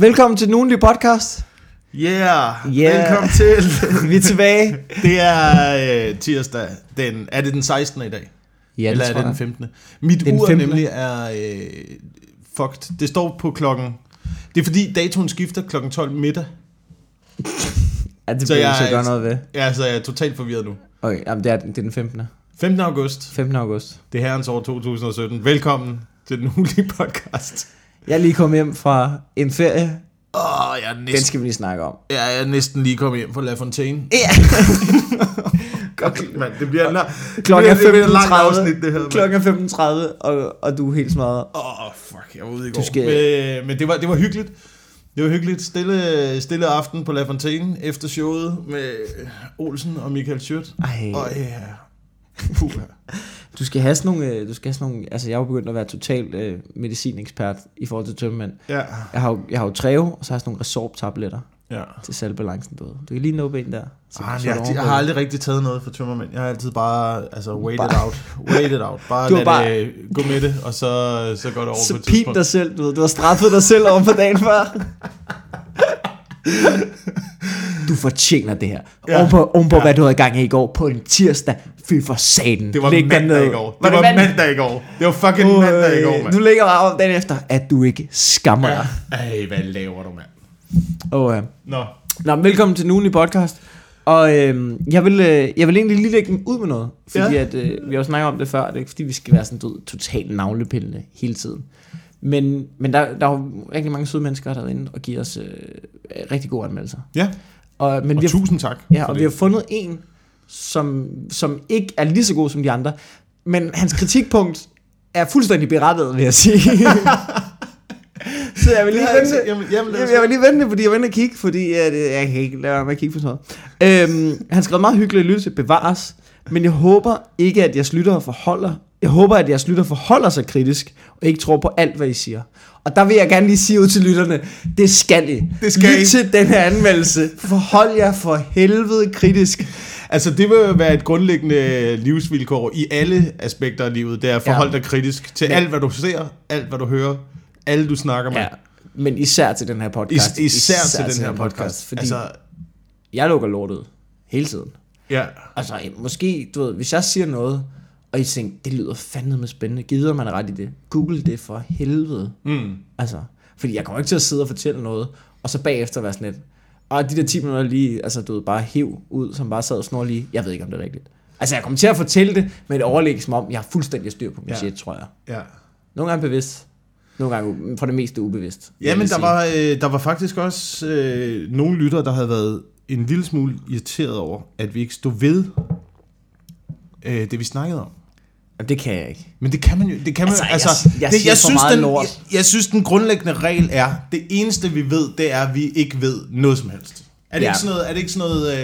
Velkommen til den ugenlige podcast. Yeah, Yeah. velkommen til. Vi er tilbage. det er øh, tirsdag. Den, er det den 16. i dag? Ja, Eller er det den 15. Mit Det er den ur 15.. nemlig er øh, fucked. Det står på klokken... Det er fordi datoen skifter klokken 12 middag. Ja, det Så jeg så gøre noget ved. Ja, så jeg er totalt forvirret nu. Okay, jamen det er, det er den 15. 15. august. 15. august. Det er herrens år 2017. Velkommen til den ugenlige podcast. Jeg er lige kommet hjem fra en ferie. Åh, oh, jeg er Den næsten, skal vi lige snakke om. ja, jeg er næsten lige kommet hjem fra La Fontaine. Ja. Godt, mand. Det bliver en lang, Klokken er det bliver et langt afsnit, 15.30. det her. Klokken er 15.30, og, og du er helt smadret. Åh, oh, fuck, jeg var ude i Du går. skal- Men, men det, var, det var hyggeligt. Det var hyggeligt. Stille, stille aften på La Fontaine efter showet med Olsen og Michael Schødt. Ej, Og ja, puh. Du skal have sådan nogle, øh, du skal have sådan nogle, altså jeg er jo begyndt at være total øh, medicinekspert i forhold til tømmand. Ja, Jeg har jo, jeg har jo Treo, og så har jeg sådan nogle Resorb-tabletter ja. til salgbalancen, du ved. Du kan lige nå en der. Så, Ah, så jeg, jeg, har aldrig rigtig taget noget for tømmermænd. Jeg har altid bare, altså, wait it Bare- out. Wait it out. Bare Du lad bare- det gå med det, og så, så går det over så på et tidspunkt. dig selv, du ved. Du har straffet dig selv over på dagen før. Du fortjener det her. Ja. Ja. Ovenpå, ovenpå Ja. hvad du havde i gang i i går på en tirsdag. Fy for satan. Det var Læg mandag ned. i går. Var Det var mandag? mandag i går. Det var fucking Øj, mandag i går, mand. Du ligger bare om dagen efter, at du ikke skammer dig. Ej, hvad laver du, mand? Og, øh, Nå, Nå, men velkommen til nogen i podcast. Og øh, jeg, vil, øh, jeg vil egentlig lige lægge den ud med noget. Fordi Ja. at, øh, vi har jo snakket om det før. Det er ikke fordi, vi skal være sådan du, totalt navlepillende hele tiden. Men, men der, der er jo rigtig mange søde mennesker, der er inde og giver os øh, rigtig gode anmeldelser. ja. Og, men Og vi har, tusind tak. ja, og det. vi har fundet en, som, som ikke er lige så god som de andre. Men hans kritikpunkt er fuldstændig berettiget, vil jeg sige. så jeg vil lige vente. jamen, jamen, Jeg, jeg vil lige vente, fordi jeg ind og kigge, fordi at, øh, jeg kan ikke lade være med at kigge på sådan noget. Øhm, han skrev meget hyggeligt lytte til bevares, men jeg håber ikke, at jeres lyttere forholder, jeg håber, at jeres lyttere forholder sig kritisk, og ikke tror på alt, hvad I siger. Og der vil jeg gerne lige sige ud til lytterne, det skal I. Det skal Lyt I. til den her anmeldelse. Forhold jer for helvede kritisk. Altså, det vil være et grundlæggende livsvilkår i alle aspekter af livet. Det er at forholde Ja. dig kritisk til Men- alt, hvad du ser, alt, hvad du hører, alle, du snakker med. Ja, men især til den her podcast. Is- især, til den her podcast. Fordi Altså, jeg lukker lortet hele tiden. ja. Altså, måske, du ved, hvis jeg siger noget, og I tænker, det lyder fandme med spændende, gider man ret i det? Google det for helvede. Mm. Altså, fordi jeg kommer ikke til at sidde og fortælle noget, og så bagefter være sådan lidt, og de der 10 minutter lige, altså du ved, bare hiv ud, som bare sad og snor lige, jeg ved ikke, om det er rigtigt. Altså, jeg kommer til at fortælle det med et overlæg, som om jeg har fuldstændig styr på min Ja. shit, tror jeg. ja. Nogle gange bevidst, nogle gange for det meste ubevidst. vil Ja, jeg men lige der sige. var, øh, der var faktisk også øh, nogle lyttere, der havde været en lille smule irriteret over, at vi ikke stod ved øh, det, vi snakkede om. Jamen, det kan jeg ikke. Men det kan man jo. Det kan man, Altså, altså, jeg- jeg det, for meget den. Jeg, jeg synes, den grundlæggende regel er, det eneste vi ved, det er, at vi ikke ved noget som helst. Er det, Ja. ikke, sådan noget, er det ikke sådan noget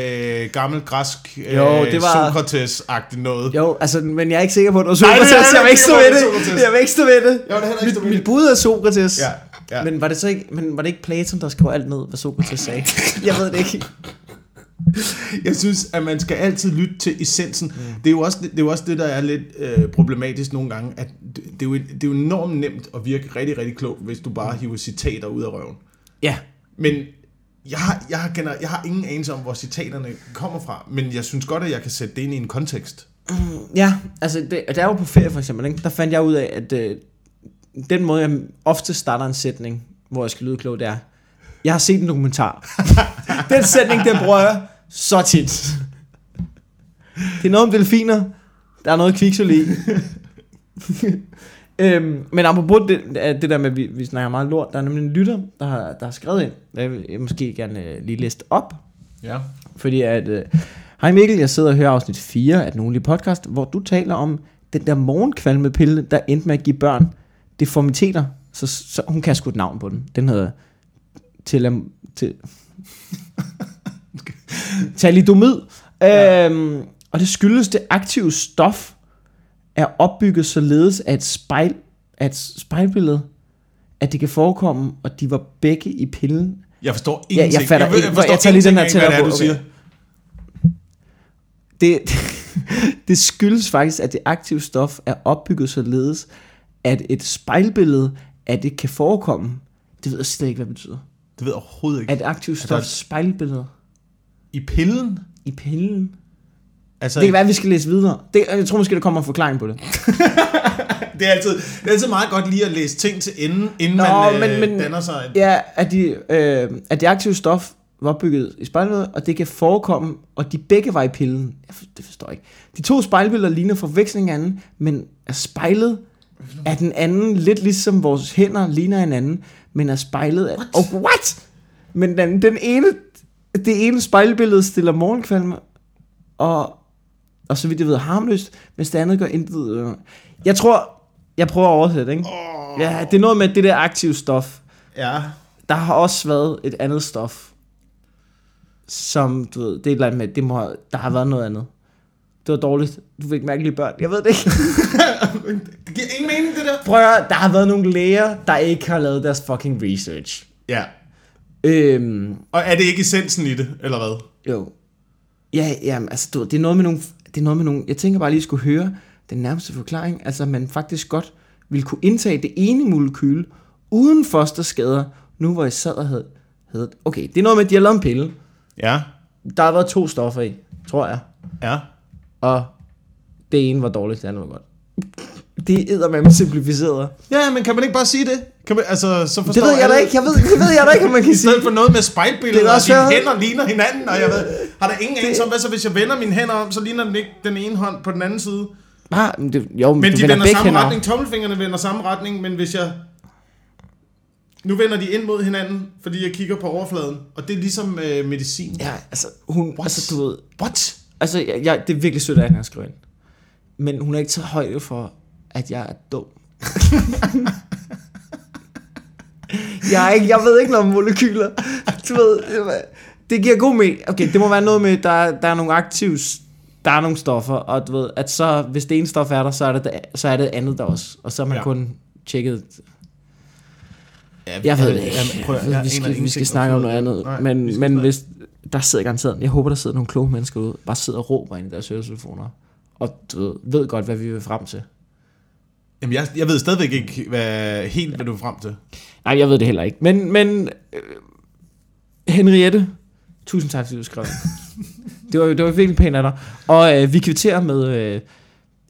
øh, gammelt græsk øh, Jo, det var- Sokrates-agtigt noget? Jo, altså, men jeg er ikke sikker på, at det var Nej, det er Sokrates. jeg Jeg vil ikke stå ikke ved sikker på, det. er. Jeg vil ikke stå ved det. Jeg vil heller ikke stå ved det. mit bud er Sokrates. Ja, ja. Men var det så ikke, men var det ikke Platon, der skrev alt ned, hvad Sokrates sagde? jeg ved det ikke. Jeg synes, at man skal altid lytte til essensen. Mm. Det, er jo også, det er jo også det, der er lidt øh, problematisk nogle gange, at det, det, er jo, det er jo enormt nemt at virke rigtig, rigtig klog, hvis du bare hiver citater ud af røven. Ja, Men jeg har, jeg, har gener, jeg har ingen anelse om, hvor citaterne kommer fra, men jeg synes godt, at jeg kan sætte det ind i en kontekst. ja altså, det, der er jo på ferie for eksempel, ikke? der fandt jeg ud af, at øh, den måde, jeg ofte starter en sætning, hvor jeg skal lyde klog, det er, jeg har set en dokumentar. den sætning, den bruger jeg så tit. Det er noget om delfiner, der er noget kviksøl i. øhm, men apropos det, det der med, at vi, vi snakker meget lort, der er nemlig en lytter, der har, der har skrevet ind, jeg vil jeg måske gerne øh, lige læse op, Ja. fordi at, øh, hej Mikkel, jeg sidder og hører afsnit 4 af den ugenlige podcast, hvor du taler om den der morgenkvalmepille, der endte med at give børn deformiteter, så, så hun kan sgu et navn på den. Den hedder telam, til, talidomid. Ja. Øhm, og det skyldes det aktive stof er opbygget således af et spejl, af et spejlbillede, at det kan forekomme, og de var begge i pillen, Jeg forstår Ja, jeg ingenting. fatter ved- ikke- forstår jeg tager lige den her ingenting er, på, du okay. siger. Det, det skyldes faktisk, at det aktive stof er opbygget således, at et spejlbillede, at det kan forekomme, det ved jeg slet ikke, hvad det betyder. Det ved jeg overhovedet ikke. Er det aktivt stof Altså- spejlbilleder I pillen? i pillen? Altså, Det kan være, at vi skal læse videre. Det, jeg tror måske, der kommer en forklaring på det. det, er altid, det er altid meget godt lige at læse ting til enden, inden Nå, man øh, men- men- danner sig. en- Ja, at, de, øh, at det aktive stof var opbygget i spejlbilledet, og det kan forekomme, og de begge var i pillen. Jeg for, det forstår jeg ikke. De to spejlbilleder ligner forveksling af anden, men er spejlet af den anden, lidt ligesom vores hænder ligner hinanden, men er spejlet af... What? Oh, what? Men den, den ene, det ene spejlbillede stiller morgenkvalme, og, og så vidt jeg ved harmløst, mens det andet gør intet... Jeg tror, jeg prøver at oversætte, ikke? Åh. Ja, det er noget med det der aktive stof. Ja. Der har også været et andet stof, som, du ved, det er et eller andet med, det må, der har været noget andet. Det var dårligt. Du fik mærkelige børn. Jeg ved det ikke. det giver ingen mening, det der. Prøv at høre, der har været nogle læger, der ikke har lavet deres fucking research. Ja. Øhm, Og er det ikke essensen i det, eller hvad? jo. Ja, jamen, altså, du, det er noget med nogle, det er noget med nogle, jeg tænker bare lige at skulle høre den nærmeste forklaring, altså, at man faktisk godt ville kunne indtage det ene molekyle, uden fosterskader, nu hvor jeg sad og havde, havde, okay, det er noget med, at de har lavet en pille. Ja. Der har været to stoffer i, tror jeg. Ja. Og det ene var dårligt, det andet var godt. Det er med simplificeret. Ja, men kan man ikke bare sige det? Kan man, altså, så forstår Det ved jeg da ikke. Jeg ved, det ved jeg da ikke, om man kan I sige. stedet for noget med spejlbilleder, er og dine hænder ligner hinanden, og jeg ved, har der ingen anelse om, hvad så hvis jeg vender mine hænder om, så ligner den ikke den ene hånd på den anden side. Ah, men det, jo, men Men de vender vender begge samme hænder. retning, tommelfingrene vender samme retning, men hvis jeg... Nu vender de ind mod hinanden, fordi jeg kigger på overfladen, og det er ligesom øh, medicin. Ja, altså, hun, What? altså, du ved, What? Altså, jeg, jeg, det er virkelig sødt af hende at skrive ind. Men hun har ikke taget højde for, at jeg er dum. jeg, er ikke, jeg ved ikke noget om molekyler. Du ved, det giver god mening. Okay, det må være noget med, der, der er nogle aktive, der er nogle stoffer, og du ved, at så, hvis det ene stof er der, så er det, det- så er det andet der også. Og så har man Ja. kun tjekket Ja, Jeg ved det ikke. Jamen, prøv, Jeg jeg vi skal, vi skal snakke om noget andet. Nej, vi men, men hvis, der sidder garanteret, jeg håber, der sidder nogle kloge mennesker ude, bare sidder og råber ind i deres høretelefoner, og du ved, ved godt, hvad vi vil frem til. Jamen, jeg, jeg ved stadigvæk ikke hvad, helt, hvad du er frem til. Nej, jeg ved det heller ikke. Men, men øh, Henriette, tusind tak, fordi du skrev. det, var, det var virkelig pænt af dig. Og øh, vi kvitterer med... Øh,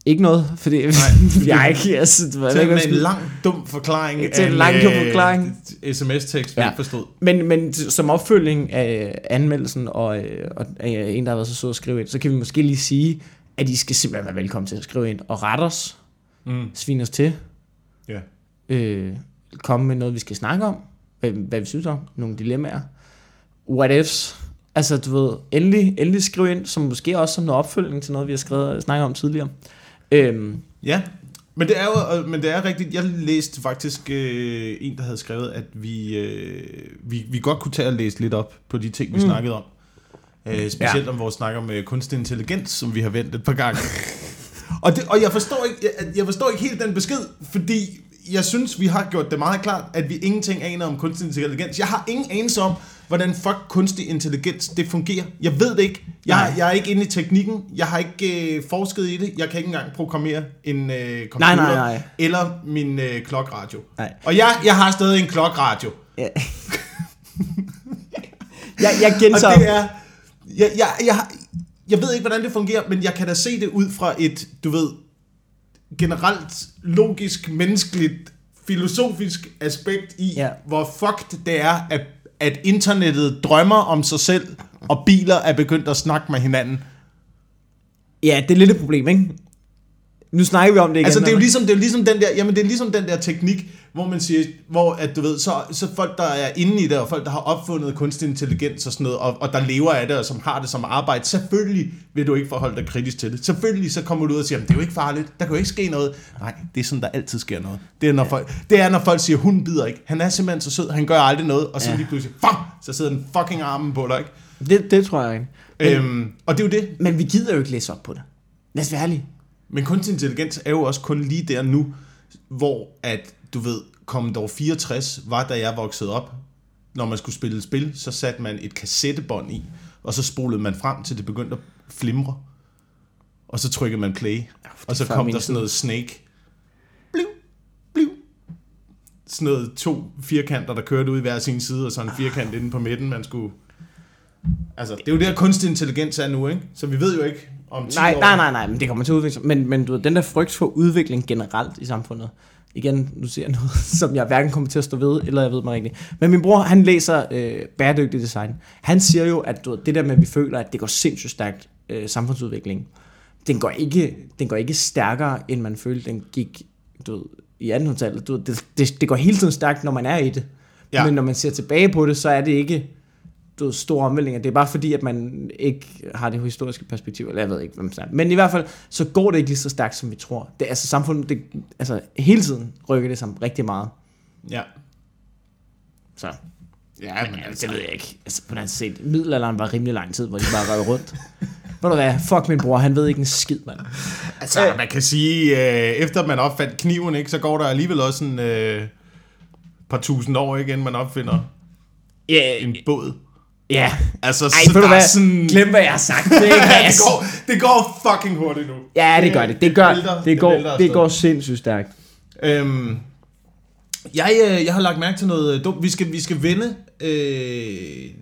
ikke noget, fordi jeg er ikke... Altså, det var Til ikke, med en lang, dum forklaring. Til en lang, dum øh, forklaring. sms-tekst, vi Ja. ikke forstod. Men, men som opfølging af anmeldelsen, og, øh, og af en, der har været så sød at skrive ind, så kan vi måske lige sige, at I skal simpelthen være velkommen til at skrive ind og rette os, Mm. svine os til, Ja. øh, komme med noget, vi skal snakke om, hvad, hvad vi synes om, nogle dilemmaer, what ifs, altså du ved, endelig, endelig skriv ind, som måske også som noget opfølgning til noget, vi har skrevet, snakket om tidligere. Øhm, Ja, men det er jo men det er rigtigt. Jeg læste faktisk øh, en, der havde skrevet, at vi, øh, vi, vi godt kunne tage og læse lidt op på de ting, vi. Mm. snakkede om. Øh, specielt ja. om vores snak om øh, kunstig intelligens, som vi har vendt et par gange. og, det, og jeg forstår, ikke, jeg, jeg forstår ikke helt den besked, fordi jeg synes, vi har gjort det meget klart, at vi ingenting aner om kunstig intelligens. Jeg har ingen anelse om, hvordan fuck kunstig intelligens det fungerer. Jeg ved det ikke. Jeg, Nej. jeg er ikke inde i teknikken. Jeg har ikke øh, forsket i det. Jeg kan ikke engang programmere en øh, computer Nej, nej, nej. eller min øh, klokradio. Nej. Og jeg, jeg har stadig en klokradio. ja. jeg, jeg Og gentager, det er... Jeg, jeg, jeg, jeg ved ikke, hvordan det fungerer, men jeg kan da se det ud fra et, du ved, generelt logisk, menneskeligt, filosofisk aspekt i, Ja. hvor fucked det er, at, at internettet drømmer om sig selv, og biler er begyndt at snakke med hinanden. ja, det er lidt et problem, ikke? Nu snakker vi om det igen. Altså, det er jo ligesom, det er jo ligesom den der, jamen det er ligesom den der teknik, hvor man siger, hvor at du ved, så, så folk, der er inde i det, og folk, der har opfundet kunstig intelligens og sådan noget, og, og der lever af det, og som har det som arbejde, selvfølgelig vil du ikke forholde dig kritisk til det. Selvfølgelig så kommer du ud og siger, "Jamen, det er jo ikke farligt, der kan jo ikke ske noget. Nej, det er sådan, der altid sker noget. Det er, når folk, det er, når folk siger, hun bider ikke. Han er simpelthen så sød, han gør aldrig noget, og så Ja. lige pludselig, fuck, så sidder den fucking armen på dig, ikke? det, det tror jeg ikke. Men, Øhm, og det er jo det, men vi gider jo ikke læse op på det. Lad os være ærlige. Men kunstig intelligens er jo også kun lige der nu, hvor at, du ved, Commodore 64 var, da jeg voksede op. Når man skulle spille et spil, så satte man et kassettebånd i, og så spolede man frem til det begyndte at flimre. Og så trykkede man play, og så kom der sådan noget snake. Bliv, bliv. sådan noget to firkanter, der kørte ud i hver sin side, og så en firkant inde på midten, man skulle... Altså, det er jo det, der kunstig intelligens er nu, ikke? Så vi ved jo ikke om 10 Nej, år... nej, nej, nej, men det kommer til at udvikle sig. Men, men du ved, den der frygt for udvikling generelt i samfundet. Igen, nu siger jeg noget, som jeg hverken kommer til at stå ved, eller jeg ved mig rigtigt. Men min bror, han læser øh, bæredygtig design. Han siger jo, at du ved, det der med, at vi føler, at det går sindssygt stærkt, øh, samfundsudvikling, den går, ikke, den går ikke stærkere, end man følte, den gik du ved, i 1800-tallet. Du ved, det, det, det går hele tiden stærkt, når man er i det. Ja. Ja. Men når man ser tilbage på det, så er det ikke du store omvæltninger. Det er bare fordi, at man ikke har det historiske perspektiv, eller jeg ved ikke, hvem det er. Men i hvert fald, så går det ikke lige så stærkt, som vi tror. Det, altså samfundet, det, altså hele tiden rykker det sammen rigtig meget. Ja. Så Ja, men altså, det ved jeg ikke. Altså, på den set, middelalderen var rimelig lang tid, hvor de bare røg rundt. Ved du hvad, fuck min bror, han ved ikke en skid, mand. Altså, man kan sige, øh, efter man opfandt kniven, ikke, så går der alligevel også en øh, par tusind år, ikke, inden man opfinder Ja, en båd. Ja. Altså, Ej, så der er sådan... glem hvad jeg har sagt. Det ikke det, går, det går fucking hurtigt nu. Ja, det gør det. Det, gør, vælter- det, går, det går sindssygt stærkt. Øhm, jeg, øh, jeg har lagt mærke til noget øh, dumt. Vi skal, vi skal vende. Øh,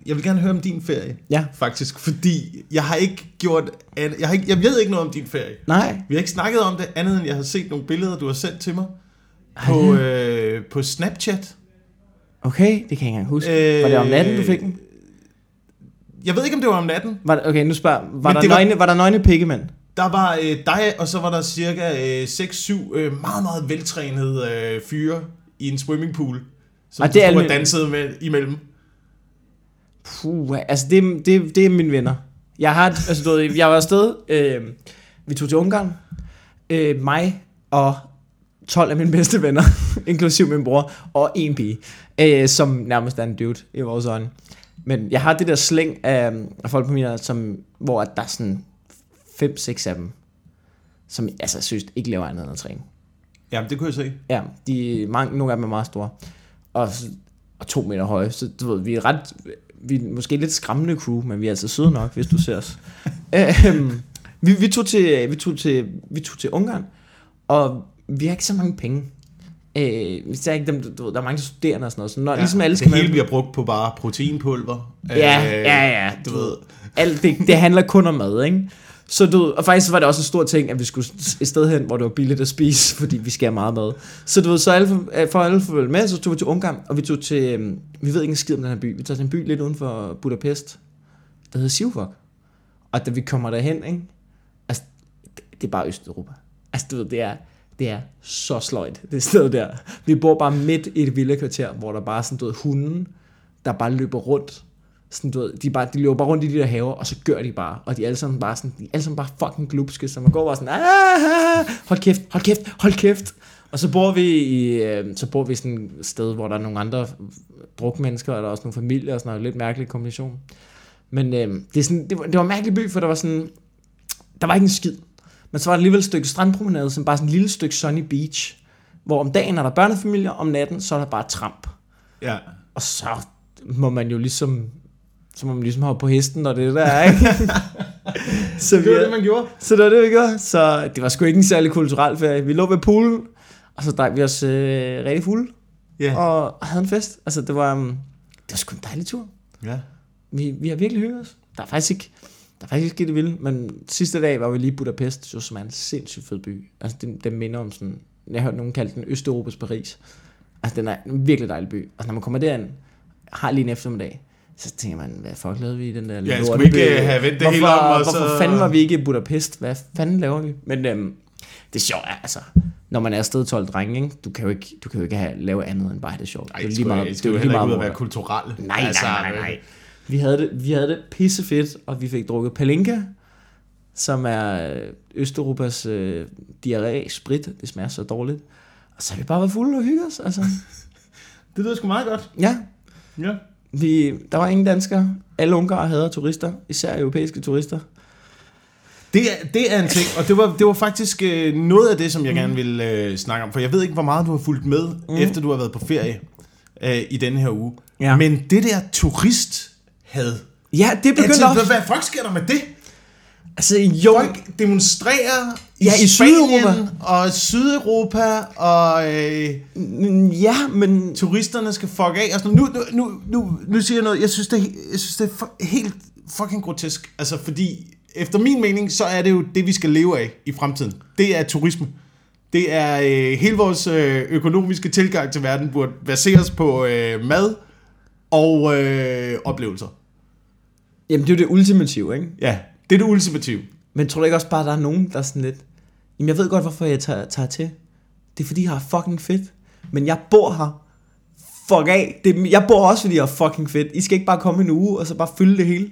jeg vil gerne høre om din ferie. Ja. Faktisk, fordi jeg har ikke gjort... Jeg, har ikke, jeg ved ikke noget om din ferie. Nej. Vi har ikke snakket om det, andet end jeg har set nogle billeder, du har sendt til mig. På, øh, på Snapchat. Okay, det kan jeg ikke engang huske. Øh, var det om natten, du fik den? Jeg ved ikke, om det var om natten. Var, okay, nu spørger. Var, Men der, det var- nøgne, var der nøgne pikkemænd? Der var øh, dig, og så var der cirka øh, 6-7 øh, meget, meget veltrænede øh, fyre i en swimmingpool. Som og det er almen- dansede med imellem. Puh, altså det, det, det er mine venner. Jeg har, altså du ved, jeg var afsted, øh, vi tog til Ungarn, øh, mig og 12 af mine bedste venner, inklusiv min bror, og en pige, øh, som nærmest er en dude i vores øjne. Men jeg har det der slæng af, af folk på min alder, som, hvor at der er sådan 5-6 af dem, som altså synes ikke laver andet end at træne. Ja, det kunne jeg se. Ja, de, mange, nogle af dem er meget store. Og, og to meter høje. Så du ved, vi er ret... Vi er måske lidt skræmmende crew, men vi er altså søde nok, hvis du ser os. øhm, vi, vi, tog til, vi, tog til, vi tog til Ungarn, og vi har ikke så mange penge. Øh, vi ser ikke dem, du ved, der er mange studerende og sådan noget. Så når, ja, ligesom alle skal det med- hele bliver brugt på bare proteinpulver. Ja, Øh, ja, ja. Du ved. Alt det, det handler kun om mad, ikke? Så du, og faktisk var det også en stor ting, at vi skulle et sted hen, hvor det var billigt at spise, fordi vi skal have meget mad. Så du ved, så alle, for- for alle for med, så tog vi til Ungarn, og vi tog til, øhm, vi ved ikke en skid om den her by, vi tager til en by lidt uden for Budapest, der hedder Sivfok. Og da vi kommer derhen, ikke? Altså, det, det er bare Østeuropa. Altså, du ved, det er, det er så sløjt, det sted der. Vi bor bare midt i et villakvarter, hvor der bare er sådan, du ved, hunden, der bare løber rundt. Sådan, du ved, de, bare, de løber bare rundt i de der haver, og så gør de bare. Og de er alle sammen bare sådan, de er alle sammen bare fucking glupske, så man går bare sådan, "Ah, hold kæft, hold kæft, hold kæft. Og så bor vi i, øh, så bor vi sådan et sted, hvor der er nogle andre drukmennesker, og der er også nogle familier, og sådan noget, lidt mærkelig kombination. Men øh, det, er sådan, det, var, det var en mærkelig by, for der var sådan, der var ikke en skid. Men så var der alligevel et stykke strandpromenade, som bare sådan et lille stykke sunny beach, hvor om dagen er der børnefamilier, om natten så er der bare tramp. Ja. Og så må man jo ligesom, så må man ligesom hoppe på hesten, og det der er, ikke? så, vi, Det var det, man gjorde. så det var det, vi gjorde. Så det var sgu ikke en særlig kulturel ferie. Vi lå ved poolen, og så drak vi os øh, rigtig fulde, Ja. og havde en fest. Altså, det var, um, det var sgu en dejlig tur. ja. Vi, vi har virkelig hygget os. Der er faktisk ikke, der er faktisk ikke det vilde, men sidste dag var vi lige i Budapest, så som er en sindssygt fed by. Altså, den, den minder om sådan, jeg har hørt nogen kalde den Østeuropas Paris. Altså, den er en virkelig dejlig by. Og når man kommer derind, har lige en eftermiddag, så tænker man, hvad fuck lavede vi i den der Ja, skulle vi ikke, øh, have vendt det hvorfor, hele om, og Hvorfor så- fanden var vi ikke i Budapest? Hvad fanden laver vi? Men øhm, det er sjovt, altså. Når man er afsted 12 drenge, ikke? Du, kan jo ikke, du kan jo ikke have, lave andet end bare det sjovt. Ej, det er lige meget, det er jo heller ikke ud at være kulturel. Nej, nej, nej, nej, nej. Vi havde det, vi havde det pissefedt, og vi fik drukket palinka, som er øh, Østeuropas øh, diarré-sprit. Det smager så dårligt. Og så har vi bare været fulde og hygget os. Altså. Det lyder sgu meget godt. Ja, Ja. vi, der var ingen danskere. Alle ungarer hader turister, især europæiske turister. Det er, det er en ting, og det var, det var faktisk øh, noget af det, som jeg gerne vil øh, snakke om. For jeg ved ikke, hvor meget du har fulgt med, mm. efter du har været på ferie øh, i denne her uge. Ja. Men det der turist havde. Ja, det begyndte Altså, også. hvad, hvad fuck sker der med det? Altså, jo, Folk demonstrerer i, Ja, i Spanien Sydeuropa. og Sydeuropa, og øh, ja, men... turisterne skal fuck af. Noget. Nu, nu, nu, nu, nu siger jeg noget. Jeg synes, det jeg synes, det er helt fucking grotesk. Altså, fordi efter min mening, så er det jo det, vi skal leve af i fremtiden. Det er turisme. Det er øh, hele vores øh, økonomiske tilgang til verden burde baseres på øh, mad og øh, oplevelser. Jamen, det er jo det ultimative, ikke? Ja, det er det ultimative. Men tror du ikke også bare, at der er nogen, der er sådan lidt... Jamen, jeg ved godt, hvorfor jeg tager, tager til. Det er, fordi jeg har fucking fedt. Men jeg bor her. Fuck af. Det, jeg bor også, fordi jeg har fucking fedt. I skal ikke bare komme en uge, og så bare fylde det hele.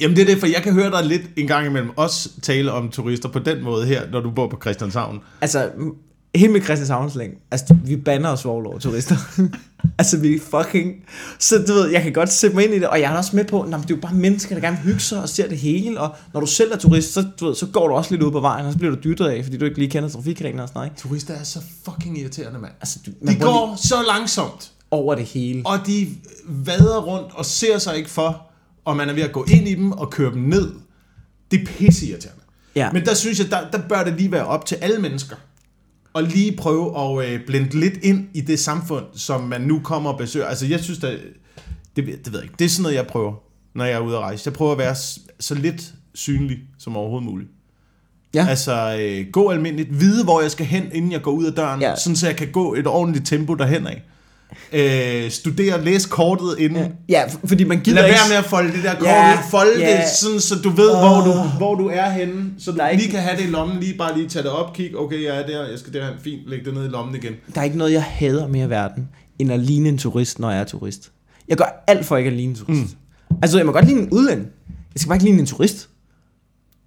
Jamen det er det, for jeg kan høre dig lidt en gang imellem også tale om turister på den måde her, når du bor på Christianshavn. Altså, helt med Christianshavnslæng. Altså, vi banner os over turister. altså, vi fucking... Så du ved, jeg kan godt sætte mig ind i det, og jeg er også med på, at det er jo bare mennesker, der gerne hygge sig og ser det hele, og når du selv er turist, så, du ved, så går du også lidt ud på vejen, og så bliver du dyttet af, fordi du ikke lige kender trafikreglerne og sådan noget, ikke? Turister er så fucking irriterende, mand. Altså, du, man De går går så langsomt, over det hele. og de vader rundt og ser sig ikke for, og man er ved at gå ind i dem og køre dem ned. Det er pisseirriterende. Ja. Men der synes jeg, der, der bør det lige være op til alle mennesker. Og lige prøve at øh, blende lidt ind i det samfund, som man nu kommer og besøger. Altså jeg synes, der, det, det ved jeg ikke. Det er sådan noget, jeg prøver, når jeg er ude at rejse. Jeg prøver at være så lidt synlig som overhovedet muligt. Ja. Altså øh, gå almindeligt, vide hvor jeg skal hen, inden jeg går ud af døren, ja. sådan så jeg kan gå et ordentligt tempo derhen af. Øh, studere, læse kortet inden. Ja, f- fordi man gider Lad ikke... være med at folde det der kort Ja, ud. Folde ja. det, sådan, så du ved, hvor, du, hvor du er henne. Så du Der er lige ikke- kan have det i lommen. Lige bare lige tage det op, kig. Okay, jeg er der. Jeg skal derhen. Fint. Læg det ned i lommen igen. Der er ikke noget, jeg hader mere i verden, end at ligne en turist, når jeg er turist. Jeg gør alt for ikke at ligne en turist. Mm. Altså, jeg må godt ligne en udlænd. Jeg skal bare ikke ligne en turist.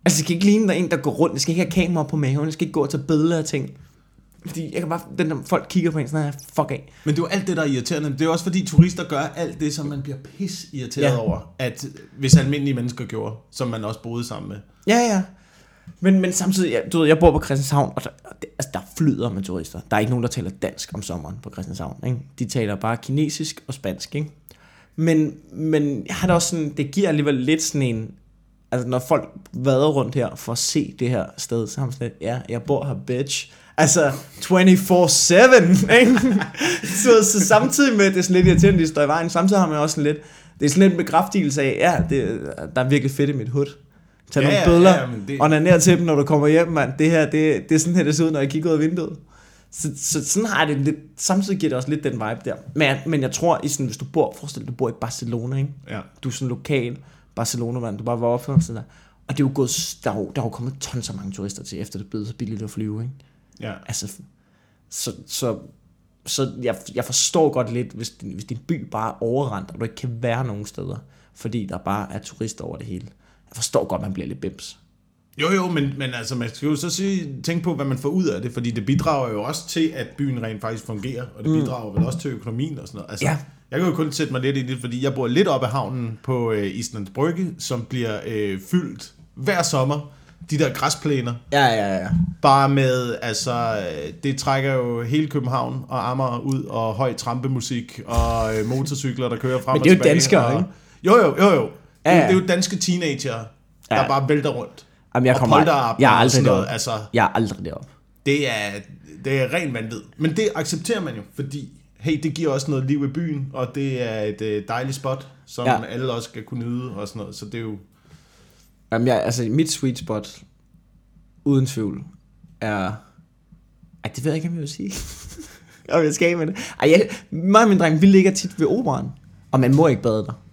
Altså, jeg skal ikke ligne der en, der går rundt. Jeg skal ikke have kamera på maven. Jeg skal ikke gå og tage billeder af ting. Fordi jeg kan bare, den der folk kigger på en sådan her, fuck af. Men det er jo alt det, der er irriterende. Det er også fordi turister gør alt det, som man bliver pis irriteret Ja. over. At hvis almindelige mennesker gjorde, som man også boede sammen med. Ja, ja. Men, men samtidig, jeg, du ved, jeg bor på Christianshavn, og der, det, altså, der flyder med turister. Der er ikke nogen, der taler dansk om sommeren på Christianshavn. Ikke? De taler bare kinesisk og spansk. Ikke? Men, men jeg har da også sådan, det giver alligevel lidt sådan en, altså når folk vader rundt her for at se det her sted, så har man sådan lidt, ja, jeg bor her, bitch. Altså, 24-7, ikke? så, så samtidig med, at det er sådan lidt irriterende, at de står i vejen, samtidig har man også sådan lidt, det er sådan lidt en bekræftelse af, ja, det, der er virkelig fedt i mit hud. Tag Ja, nogle billeder, ja, det- onaner til dem, når du kommer hjem, mand. Det her, det, det er sådan her, det ser ud, når jeg kigger ud af vinduet. Så, så sådan har det lidt, samtidig giver det også lidt den vibe der. Men, men jeg tror, i sådan, hvis du bor, forestil dig, du bor i Barcelona, ikke? Ja. Du er sådan lokal Barcelona-mand, du bare var op og sådan der. Og det er jo gået, der er jo, der er jo kommet tons af mange turister til, efter det blevet så billigt at flyve, ikke? Ja. Altså, så, så, så jeg, jeg forstår godt lidt, hvis din, hvis din by bare er overrendt, og du ikke kan være nogen steder, fordi der bare er turister over det hele. Jeg forstår godt, man bliver lidt bims. Jo, jo, men, men altså, man skal jo så sige, tænke på, hvad man får ud af det, fordi det bidrager jo også til, at byen rent faktisk fungerer, og det bidrager vel også til økonomien og sådan noget. Altså, Ja. Jeg kan jo kun sætte mig lidt i det, fordi jeg bor lidt op ad havnen på øh, Islands Brygge, som bliver øh, fyldt hver sommer. De der græsplæner, Ja, ja, ja. bare med, altså, det trækker jo hele København og Amager ud, og høj trampemusik, og øh, motorcykler, der kører frem Men det er og jo tilbage. danskere, og, ikke? Jo, jo, jo, jo. Ja, Det, ja. det er jo danske teenager, der Ja. bare vælter rundt. Jamen, jeg og kommer polterabend jeg er og aldrig noget. Altså, Jeg er aldrig deroppe. det er, det er ren vanvid. Men det accepterer man jo, fordi hey, det giver også noget liv i byen, og det er et øh, dejligt spot, som ja. alle også skal kunne nyde og sådan noget. Så det er jo... Jamen, jeg, altså, mit sweet spot, uden tvivl, er... Ej, det ved jeg ikke, om jeg vil sige. om jeg skal med det. Ej, jeg, mig og min dreng, vi ligger tit ved operan, og man må ikke bade der.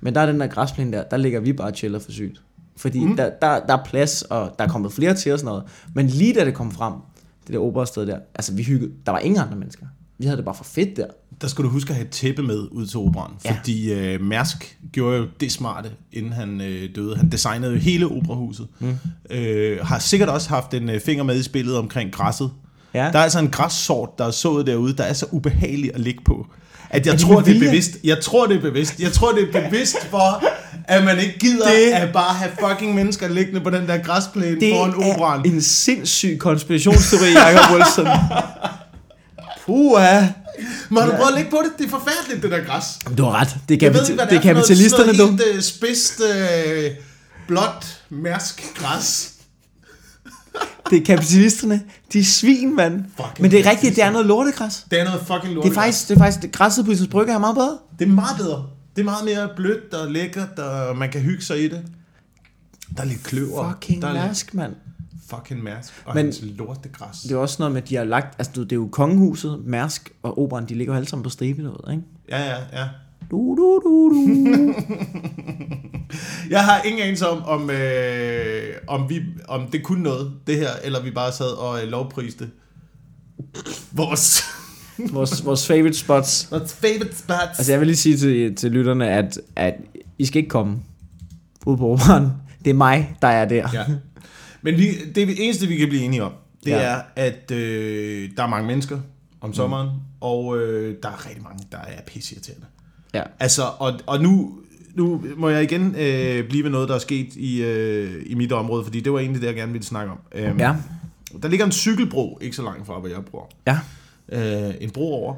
Men der er den der græsplæne der, der ligger vi bare og chiller for sygt. Fordi mm. der, der, der er plads, og der er kommet flere til og sådan noget. Men lige da det kom frem, det der operasted der, altså vi hyggede, der var ingen andre mennesker. Vi havde det bare for fedt der. Der skal du huske at have et tæppe med ud til operan, Ja. fordi øh, Mærsk gjorde jo det smarte, inden han øh, døde. Han designede jo hele operahuset. Mm. Øh, har sikkert også haft en øh, finger med i spillet omkring græsset. Ja. Der er altså en græssort, der er sået derude, der er så ubehagelig at ligge på. At jeg det tror, det er bevidst. Jeg tror, det er bevidst. Jeg tror, det er bevidst for, at man ikke gider Det- det... at bare have fucking mennesker liggende på den der græsplæne Det foran er operan. en sindssyg konspirationsteori, Jacob Wilson. Puha. Må du prøve at ligge på det? Det er forfærdeligt, det der græs. Du har ret. Det er, ved kapita- hvad det er noget- kapitalisterne, du. helt øh, spidst, øh, blåt mærsk græs. Det er kapitalisterne. De er svin, mand. Fucking Men det er rigtigt, det er noget lortegræs. Det er noget fucking lort. Det er faktisk, det er faktisk det græsset på Isens Brygge er meget bedre. Det er meget bedre. Det er meget mere blødt og lækkert, og man kan hygge sig i det. Der er lidt kløver. Fucking der er lidt mærsk, mand. Fucking mærsk. Og Men- hans lortegræs. Det er også noget med, at de har lagt... Altså, det er jo kongehuset, Mærsk og operan, de ligger jo alle sammen på stribe noget, ikke? Ja, ja, ja. Du, du, du, du. Jeg har ingen anelse om, om, øh, om, vi, om det kunne noget, det her, eller vi bare sad og øh, lovpriste vores, vores, vores favorite spots. vores favorite spots. Altså, jeg vil lige sige til, til lytterne, at, at I skal ikke komme ud på operan. Det er mig, der er der. Ja. Men vi, det eneste, vi kan blive enige om, det Ja. er, at øh, der er mange mennesker om sommeren, mm. og øh, der er rigtig mange, der er pisseirriterende. Ja. Altså, og, og nu, nu må jeg igen øh, blive ved noget, der er sket i, øh, i mit område, fordi det var egentlig det, jeg gerne ville snakke om. Øhm, Ja. Der ligger en cykelbro, ikke så langt fra, hvor jeg bor. Ja. øh, en bro over.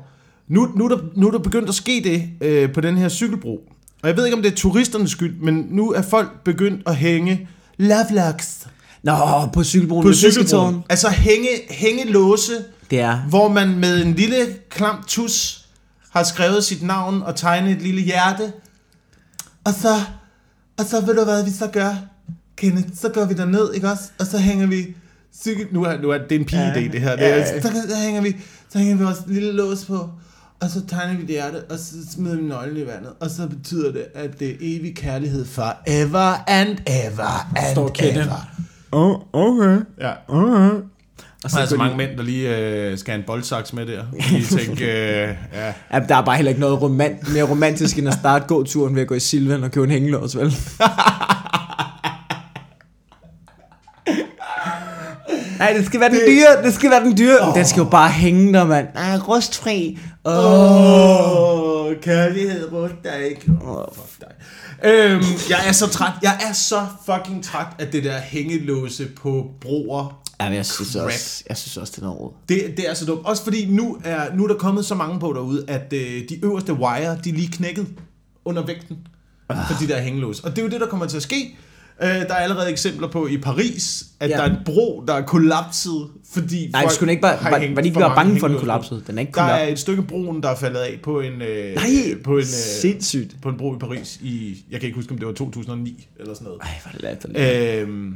Nu, nu, er der, nu er der begyndt at ske det øh, på den her cykelbro. Og jeg ved ikke, om det er turisternes skyld, men nu er folk begyndt at hænge lovelocks Nå, på cykelbroen på ved cykelbroen. Fisketårn. Altså hænge, hængelåse, Det er... hvor man med en lille klam tus har skrevet sit navn og tegnet et lille hjerte. Og så, og så ved du hvad vi så gør, Kenneth, så går vi derned, ikke også? Og så hænger vi cykel... Nu er, nu er det er en pige Ja. det her. Det er, ja. så, så, hænger vi, så hænger vi vores lille lås på, og så tegner vi et hjerte, og så smider vi nøglen i vandet. Og så betyder det, at det er evig kærlighed forever and ever and Står Kenneth. ever. Oh, okay. Ja. okay. Og Der er altså mange mænd, der lige øh, skal have en boldsaks med der. De tænker, øh, ja. Ja, der er bare heller ikke noget romant, mere romantisk end at starte gåturen ved at gå i Silvan og købe en hængelås, vel? Nej, det skal være den dyre, det skal være den dyre. Oh. Den skal jo bare hænge der, mand. Nej, rustfri. Åh. Oh. Åh, kærlighed ruster ikke. Åh, oh, fuck dig. Øhm, jeg er så træt. Jeg er så fucking træt af det der hængelåse på broer. Ja, men jeg synes, Crap. også, jeg synes også, det er noget råd. Det, det er så dumt. Også fordi nu er, nu er der kommet så mange på derude, at øh, de øverste wire, de er lige knækket under vægten for de der hængelås. Og det er jo det, der kommer til at ske. Øh, der er allerede eksempler på i Paris, at Ja. der er en bro, der er kollapset, fordi Nej, folk skulle ikke bare, var, var de ikke bare bange for, den kollapsede? Den er ikke Der er kollapset. et stykke broen, der er faldet af på en, øh, Nej, på en, øh, sindssygt. på en bro i Paris i, jeg kan ikke huske, om det var 2009 eller sådan noget. Ej, hvor er det latterligt. Øhm,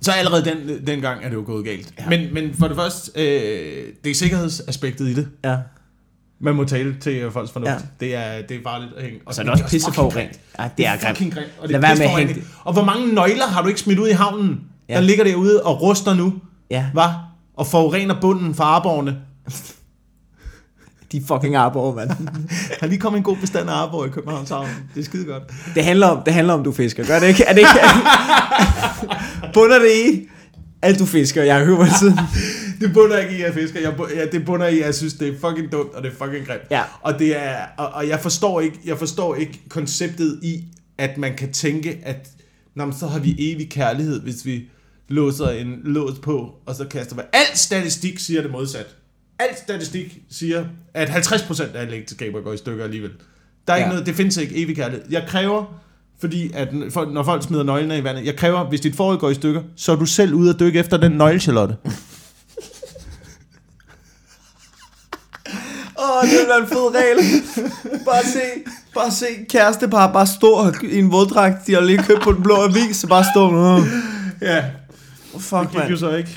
så allerede den, den gang er det jo gået galt. Ja. Men, men for det første, øh, det er sikkerhedsaspektet i det. Ja. Man må tale til øh, folks fornuft. Ja. Det, er, det er farligt at hænge. Og så er det også pisseforurenet. Ja, det er grimt. fucking grimt. Og det Lad er være med at hænge Og hvor mange nøgler har du ikke smidt ud i havnen, Ja. der ligger derude og ruster nu? Ja, Hva? Og forurener bunden fra arborgene. de er fucking arbor, mand. Er lige kommet en god bestand af arbor i Københavns Havn. Det er skide godt. Det handler om, det handler om, du fisker. Gør det ikke? Er det ikke? Bunder det i, at du fisker? Jeg hører tiden. Det bunder ikke i, at jeg fisker. Jeg, ja, det bunder i, at jeg synes, det er fucking dumt, og det er fucking grimt. Ja. Og, det er, og, og jeg, forstår ikke, jeg forstår ikke konceptet i, at man kan tænke, at Nå, men så har vi evig kærlighed, hvis vi låser en lås på, og så kaster vi... Al statistik siger det modsat. Al statistik siger, at 50% af alle ægteskaber går i stykker alligevel. Der er ikke Ja. noget, det findes ikke evig kærlighed. Jeg kræver, fordi at når folk smider nøglerne i vandet, jeg kræver, hvis dit forhold går i stykker, så er du selv ude at dykke efter den nøgle, Charlotte. Åh, oh, det er en fed regel. Bare se, bare se kærestepar bare stå i en våddragt, de har lige købt på den blå avis, så bare stå. Oh, Ja, fuck, det gik jo mand. så ikke.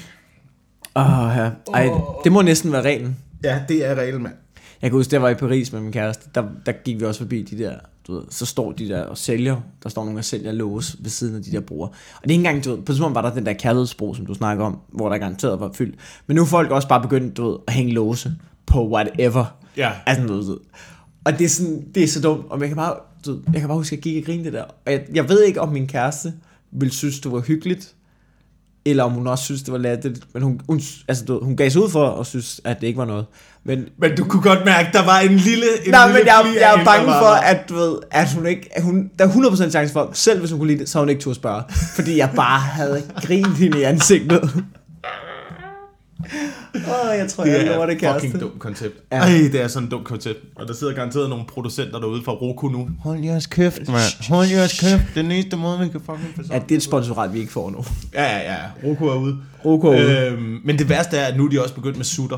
Åh, ja. Ej, det må næsten være reglen. Ja, det er reglen, mand. Jeg kan huske, jeg var i Paris med min kæreste, der, der gik vi også forbi de der, du ved, så står de der og sælger, der står nogen og sælger lås ved siden af de der broer. Og det er ikke engang, du ved, på et tidspunkt var der den der kærlighedsbro, som du snakker om, hvor der garanteret var fyldt. Men nu er folk også bare begyndt, du ved, at hænge låse på whatever. Ja. Altså, du ved, og det er, sådan, det er så dumt, og jeg kan bare, du ved, jeg kan bare huske, at jeg gik og grinede det der. Og jeg, jeg ved ikke, om min kæreste ville synes, det var hyggeligt, eller om hun også synes, det var latterligt. Men hun, hun, altså, du, hun gav sig ud for at synes, at det ikke var noget. Men Men du kunne godt mærke, der var en lille en Nej, lille men jeg, jeg er bange for, at, du ved, at hun ikke... At hun, der er 100% chance for, selv hvis hun kunne lide det, så hun ikke turde spørge. Fordi jeg bare havde grint hende i ansigtet. Åh, oh, jeg tror, Det jeg er lover det et kæreste. fucking dumt koncept. Ja. Ej, det er sådan et dumt koncept. Og der sidder garanteret nogle producenter derude fra Roku nu. Hold jeres kæft, mand. Hold jeres kæft. Det er den eneste måde, man kan fucking få Ja, det er et sponsorat, vi ikke får nu. Ja, ja, ja. Roku er ude. Roku er ude. Øhm, men det værste er, at nu er de også begyndt med sutter.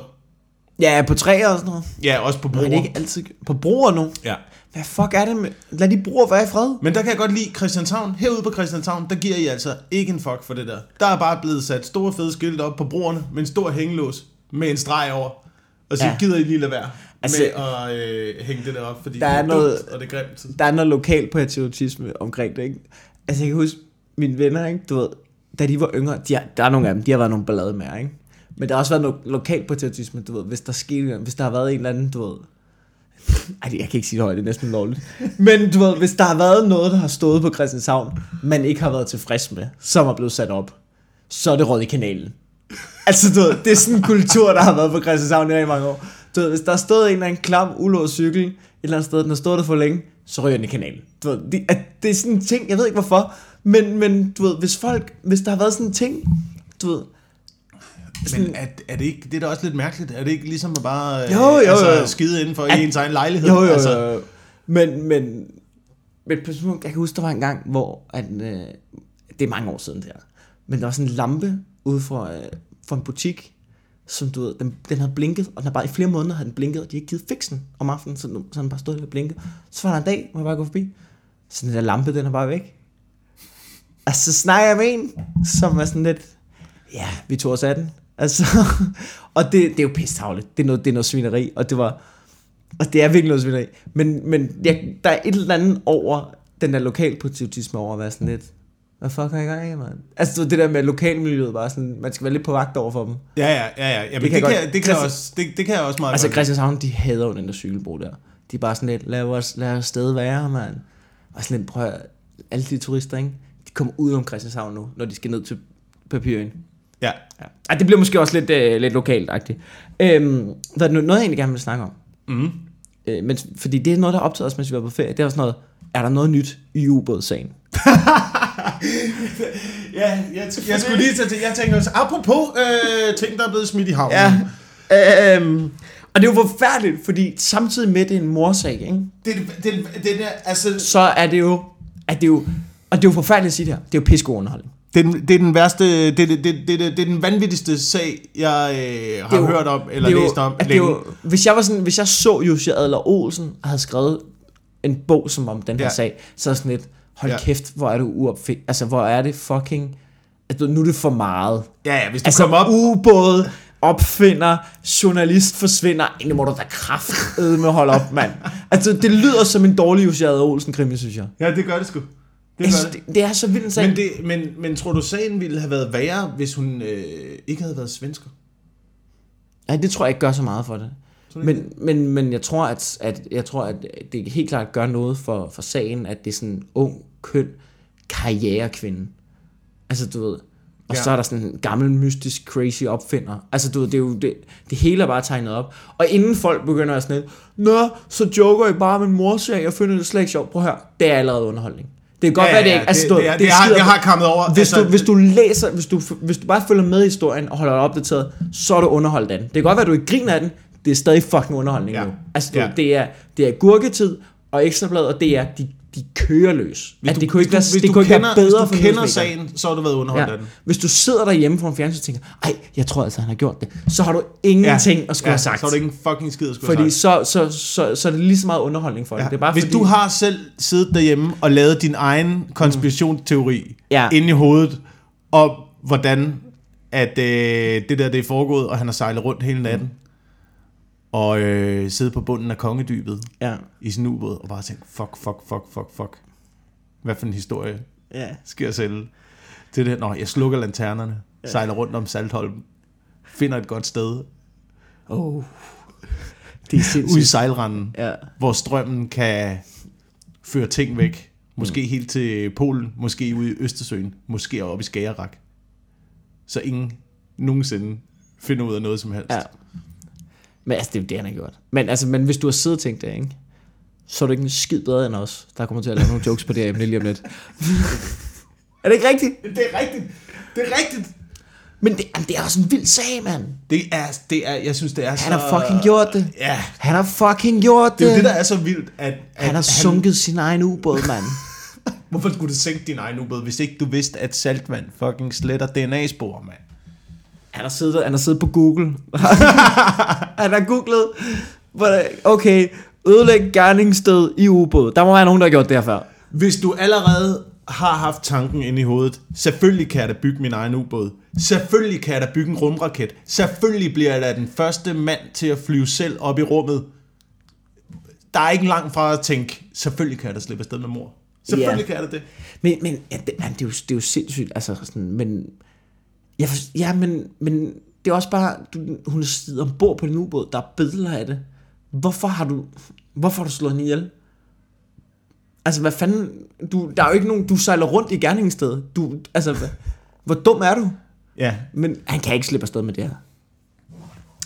Ja, på træer og sådan noget. Ja, også på er broer. det ikke altid på broer nu? Ja. Hvad fuck er det med... Lad de broer være i fred. Men der kan jeg godt lide Christianshavn. Herude på Christianshavn, der giver I altså ikke en fuck for det der. Der er bare blevet sat store fede skilte op på broerne med en stor hængelås med en streg over. Og så Ja. ja. gider I lige lade være Altså- altså, med at øh, hænge det der op, fordi Der det er er, noget- dumt, og det er grimt. Der er noget lokal patriotisme omkring det, ikke? Altså, jeg kan huske, mine venner, ikke? Du ved, da de var yngre, de har, der er nogle af dem, de har været nogle ballade med, ikke? Men der har også været noget lokal patriotisme, du ved, hvis der skete, hvis der har været en eller anden, du ved, ej, jeg kan ikke sige det højt, det er næsten lovligt. Men du ved, hvis der har været noget, der har stået på Christianshavn, man ikke har været tilfreds med, som er blevet sat op, så er det råd i kanalen. Altså, du ved, det er sådan en kultur, der har været på Christianshavn i mange år. Du ved, hvis der har stået en eller anden klam, ulåst cykel, et eller andet sted, den har stået der for længe, så ryger den i kanalen. Du ved, det, at det er sådan en ting, jeg ved ikke hvorfor, men, men du ved, hvis folk, hvis der har været sådan en ting, du ved, men er, er det ikke, det er da også lidt mærkeligt. Er det ikke ligesom at bare øh, Jo, jo, altså, jo. skide inden for At- ens egen lejlighed? Jo, jo, altså, jo. Men, men, men på et tidspunkt, jeg kan huske, der var en gang, hvor, at, øh, det er mange år siden der, men der var sådan en lampe ude for, øh, for en butik, som du ved, den, den havde blinket, og den havde bare i flere måneder havde den blinket, og de ikke givet fikse den om aftenen, så, den- så den bare stod der og blinkede. Så var der en dag, hvor jeg bare gå forbi, så den der lampe, den er bare væk. Og så snakker jeg med en, som er sådan lidt, ja, vi tog os af den. Altså, og det, det er jo pisstavligt. Det er noget, det er noget svineri, og det var, og det er virkelig noget svineri. Men, men jeg, der er et eller andet over den der lokalpatriotisme over at være sådan lidt, hvad fuck har jeg gang i, mand? Altså det der med lokalmiljøet, bare sådan, man skal være lidt på vagt over for dem. ja, ja, ja, ja. Jamen, Det kan det, jeg kan, godt- det, kan også, det, det kan jeg også meget Altså. Christianshavn, de hader jo den der cykelbro der. De er bare sådan lidt, lad os, lad os sted være, mand. Og sådan lidt, prøv at, alle de turister, ikke? De kommer ud om Christianshavn nu, når de skal ned til Papyrøen. Ja. Ja. Ej, det bliver måske også lidt, øh, lidt lokalt-agtigt. Øhm, hvad er noget, jeg egentlig gerne vil snakke om? Mm. Øh, men, fordi det er noget, der optaget os, mens vi var på ferie. Det er også noget, er der noget nyt i ubådssagen? Ja, jeg, jeg skulle lige til, jeg tænker også, apropos øh, ting, der er blevet smidt i havnen. Ja. Øhm, og det er jo forfærdeligt, fordi samtidig med, det er en morsag, ikke? Det, det, det, det der, altså, så er det jo, at det er jo, og det er jo forfærdeligt at sige det her, det er jo piskegod underholdning. Det, er den- det er den værste, det, det, det, det, det, det er den vanvittigste sag, jeg øh, har Det jo- hørt om, eller det er jo- læst om at det længe. jo, hvis jeg var sådan, hvis jeg så Jussi Adler Olsen og havde skrevet en bog som om den her Ja. sag, så er sådan lidt, hold Ja. kæft, hvor er du uopfind, altså hvor er det fucking, altså nu er det for meget. Ja, ja, hvis du Altså kommer op... ubåd, opfinder, journalist forsvinder, egentlig må du da kraft med holde op, mand. Altså det lyder som en dårlig Jussi Adler Olsen krimi, synes jeg. Ja, det gør det sgu. Det synes, det. det, det er så vildt en sag. Men, det, men, men tror du, sagen ville have været værre, hvis hun øh, ikke havde været svensker? Nej, det tror jeg ikke gør så meget for det. Men, men, men jeg tror, at, at, jeg tror, at det helt klart gør noget for, for sagen, at det er sådan en ung, køn, karrierekvinde. Altså, du ved. Og ja. Så er der sådan en gammel, mystisk, crazy opfinder. Altså, du ved, det, er jo, det, det hele er bare tegnet op. Og inden folk begynder at sådan lidt, Nå, så joker I bare med en morsag, jeg finder det slet ikke sjovt. Prøv her, det er allerede underholdning. Det kan godt ja, være, det ikke... Altså, det, det, er, det, har, det har kommet over. hvis, du, hvis du læser, hvis du, hvis du bare følger med i historien og holder dig opdateret, så er du underholdt af den. Det kan godt være, at du ikke griner af den, det er stadig fucking underholdning Ja. nu. Altså, du, Ja. ja. det, er, det er gurketid og ekstrabladet, og det er, de, de kører løs. hvis At du, det kunne ikke være, hvis det du kunne ikke kender, være bedre hvis du kender sagen, så har du været underholdt Ja. af den. Hvis du sidder derhjemme foran fjernsyn og tænker, ej, jeg tror altså, han har gjort det, så har du ingenting at skulle ja, have sagt. Så har du ikke en fucking skid at skulle fordi have sagt. så, så, så, så, er det lige så meget underholdning for ja. Ja. det. Er bare Hvis fordi, du har selv siddet derhjemme og lavet din egen konspirationsteori Ja. inde i hovedet, om hvordan at øh, det der det er foregået, og han har sejlet rundt hele natten, og øh, siddet på bunden af kongedybet Ja. i sin ubåd, og bare tænkt, fuck, fuck, fuck, fuck, fuck. Hvad for en historie Ja. skal jeg sælge? Det der, når jeg slukker lanternerne, sejler rundt om Saltholm, finder et godt sted, Oh. Det er ude i sindssygt. sejlranden, Ja. hvor strømmen kan føre ting væk. Måske mm. helt til Polen, måske ude i Østersøen, måske oppe i Skagerrak. Så ingen nogensinde finder ud af noget som helst. Ja. Men altså, det er jo det, han har gjort. Men, altså, men hvis du har siddet og tænkt det, ikke? så er du ikke en skid bedre end os, der kommer til at lave nogle jokes på det her emne lige om lidt. er det ikke rigtigt? Det er rigtigt. Det er rigtigt. Men det, jamen, det er også en vild sag, mand. Det er, det er, jeg synes, det er så... Han har fucking gjort det. Ja, Han har fucking gjort det. det er jo det, der er så vildt, at... at Han har sunket sin egen ubåd, mand. Hvorfor skulle du sænke din egen ubåd, hvis ikke du vidste, at saltvand fucking sletter DNA-spor, mand? Han har siddet, han har siddet på Google. han har googlet, okay, ødelæg gerningssted i ubåd. Der må være nogen, der har gjort det her før. Hvis du allerede har haft tanken ind i hovedet, selvfølgelig kan jeg da bygge min egen ubåd. Selvfølgelig kan jeg da bygge en rumraket. Selvfølgelig bliver jeg da den første mand til at flyve selv op i rummet. Der er ikke langt fra at tænke, selvfølgelig kan jeg da slippe afsted med mor. Selvfølgelig Ja. kan jeg da det. Men, men ja, det, ja, det, er jo, det er jo sindssygt, altså sådan, men... Jeg for, ja, men, men det er også bare, du, hun er siddet ombord på din ubåd, der er billeder af det. Hvorfor har du, hvorfor har du slået hende ihjel? Altså, hvad fanden, du, der er jo ikke nogen, du sejler rundt i gerningsstedet. Du, altså, hvad, hvor dum er du? Ja, Men han kan ikke slippe afsted med det her.